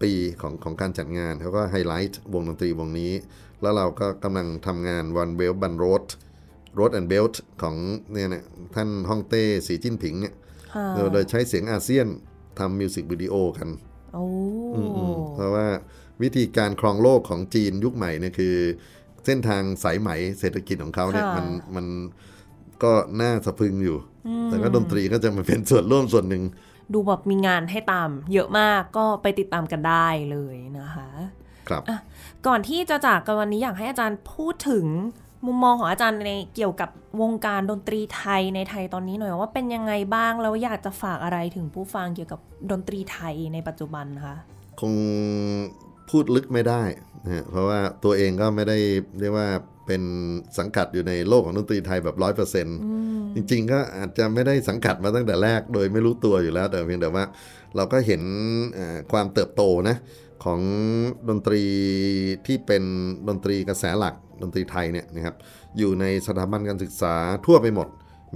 ปีของของการจัดงานเขาก็ไฮไลท์วงดนตรีวงนี้ แล้วเราก็กำลังทำงาน One Belt One Road Road and Belt ของเนี่ยนะท่านฮ่องเต้สีจิ้นผิงเนี่ยค่ะเราโดยใช้เสียงอาเซียนทำมิวสิกวิดีโอกันโอ้เพราะว่าวิธีการครองโลกของจีนยุคใหม่เนี่ยคือ เส้นทางสายไหมเศรษฐกิจของเขาเนี่ยมันมันก็น่าสะพรึงอยู่ แต่ก็ดนตรีก็จะมาเป็นส่วนร่วมส่วนหนึ่ง ดูแบบมีงานให้ตาม เยอะมากก็ไปติดตามกันได้เลยนะคะ ครับอะก่อนที่จะจากกันวันนี้อยากให้อาจารย์พูดถึงมุมมองของอาจารย์ในเกี่ยวกับวงการดนตรีไทยในไทยตอนนี้หน่อยว่าเป็นยังไงบ้างแล้วอยากจะฝากอะไรถึงผู้ฟังเกี่ยวกับดนตรีไทยในปัจจุบันคะคง พูดลึกไม่ได้นะฮะเพราะว่าตัวเองก็ไม่ได้เรียกว่าเป็นสังกัดอยู่ในโลกของดนตรีไทยแบบร้อยเปอร์เซ็นต์จริง ๆ ก็อาจจะไม่ได้สังกัดมาตั้งแต่แรก โดยไม่รู้ตัวอยู่แล้ว แต่เพียงแต่ว่าเราก็เห็นความเติบโตนะของดนตรีที่เป็นดนตรีกระแสหลักดนตรีไทยเนี่ยนะครับอยู่ในสถาบันการศึกษาทั่วไปหมด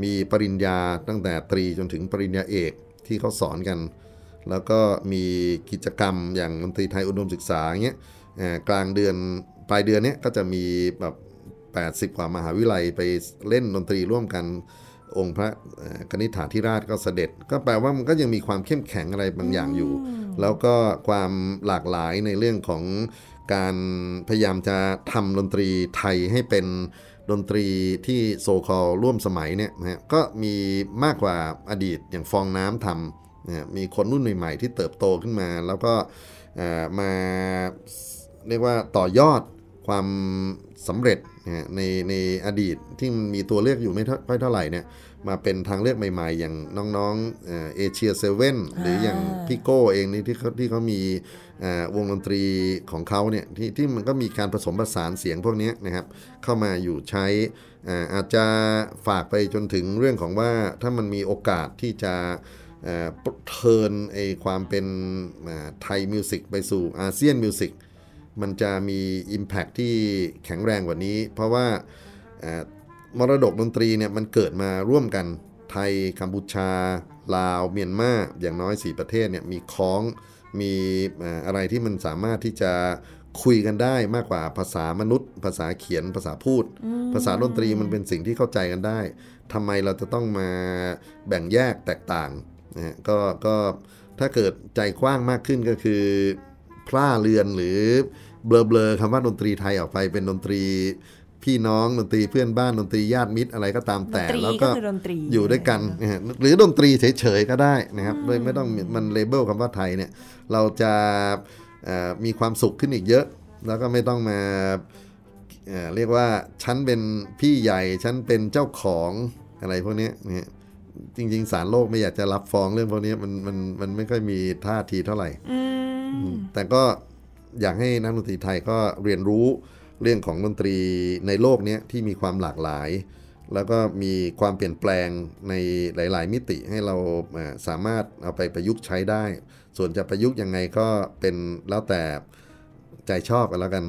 มีปริญญาตั้งแต่ตรีจนถึงปริญญาเอกที่เขาสอนกัน แล้วก็มีกิจกรรมอย่างดนตรีไทยอุดมศึกษาเงี้ยกลางเดือนปลายเดือนนี้ก็จะมีแบบ80 กว่ามหาวิทยาลัยไปเล่นดนตรีร่วมกันองค์พระกนิษฐาธิราชก็เสด็จ ก็แปลว่ามันก็ยังมีความเข้มแข็งอะไรบางอย่างอยู่ แล้วก็ความหลากหลายในเรื่องของการพยายามจะทำดนตรีไทยให้เป็นดนตรีที่โซคอลร่วมสมัยเนี่ยนะก็มีมากกว่าอดีตอย่างฟองน้ำทำ นะมีคนรุ่นใหม่ๆที่เติบโตขึ้นมา แล้วก็มาเรียกว่าต่อยอดความสำเร็จในในอดีตที่มีตัวเลือกอยู่ไม่ค่อยเท่าไหร่เนี่ยมาเป็นทางเลือกใหม่ๆ อย่างน้องๆเอเชียเซเว่นหรืออย่างพี่โก้เองนี่ที่เขาที่เขามีวงดนตรีของเขาเนี่ยที่ที่มันก็มีการผสมผสานเสียงพวกนี้นะครับเข้ามาอยู่ใช้อาจจะฝากไปจนถึงเรื่องของว่าถ้ามันมีโอกาสที่จะ เทิร์นไอความเป็นไทยมิวสิกไปสู่อาเซียนมิวสิกมันจะมี Impact ที่แข็งแรงกว่านี้ เพราะว่ามรดกดนตรีเนี่ยมันเกิดมาร่วมกันไทยกัมพูชา ลาว เมียนมาอย่างน้อย 4 ประเทศเนี่ยมีคล้องมีอะไรที่มันสามารถที่จะคุยกันได้มากกว่าภาษามนุษย์ ภาษาเขียนภาษาพูด ภาษาดนตรีมันเป็นสิ่งที่เข้าใจกันได้ทำไมเราจะต้องมาแบ่งแยกแตกต่าง นะก็ก็ถ้าเกิดใจกว้างมากขึ้นก็คือพล่าเรือนหรือเบลอๆคำว่าดนตรีไทยออกไปเป็นดนตรีพี่น้องดนตรีเพื่อนบ้านดนตรีญาติมิตรอะไรก็ตามแต่ แล้วก็อยู่ด้วยกันหรือดนตรีเฉยๆก็ได้นะครับโดยไม่ต้องมันเลเบลคำว่าไทยเนี่ยเราจะมีความสุขขึ้นอีกเยอะ แล้วก็ไม่ต้องมาเรียกว่าฉันเป็นพี่ใหญ่ฉันเป็นเจ้าของอะไรพวกนี้เนี่ย จริงๆสารโลกไม่อยากจะรับฟ้องเรื่องพวกนี้มันมันมันไม่ค่อยมีท่าทีเท่าไหร่แต่ก็อยากให้นักดนตรีไทยก็เรียนรู้เรื่องของดนตรีในโลกนี้ที่มีความหลากหลาย แล้วก็มีความเปลี่ยนแปลงในหลาย ๆ มิติให้เราสามารถเอาไปประยุกต์ใช้ได้ ส่วนจะประยุกต์ยังไงก็เป็นแล้วแต่ใจชอบกันแล้วกัน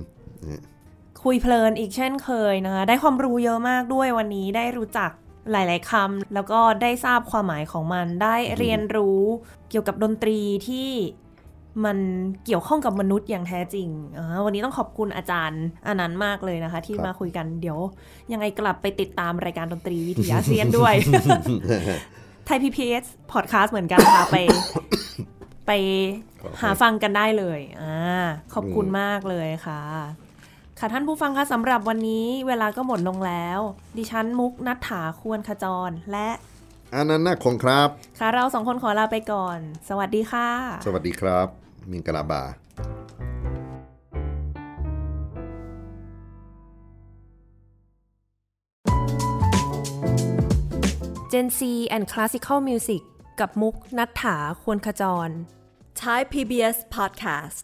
คุยเพลินอีกเช่นเคยนะคะได้ความรู้เยอะมากด้วยวันนี้ได้รู้จัก หลาย ๆคำแล้วก็ได้ทราบความหมายของมันได้เรียนรู้เกี่ยวกับดนตรีที่มันเกี่ยวข้องกับมนุษย์อย่างแท้จริง วันนี้ต้องขอบคุณอาจารย์อนันต์มากเลยนะคะ ที่มาคุยกันเดี๋ยว ยังไงกลับไปติดตามรายการดนตรีวิถีอาเซียนโดย Thai PBS Podcast เหมือนกันค่ะ ไปไปหาฟังกันได้เลย อ่า ขอบคุณมากเลยค่ะ ค่ะท่านผู้ฟังคะสำหรับวันนี้เวลาก็หมดลงแล้ว ดิฉันมุกนัฐถาควรขจรและอานันท์ นาคคงครับ ค่ะเราสองคนขอลาไปก่อน สวัสดีค่ะ สวัสดีครับ မင်္ဂလာပါ Gen C and Classical Music กับมุกนัฐถาควรขจร Thai PBS Podcast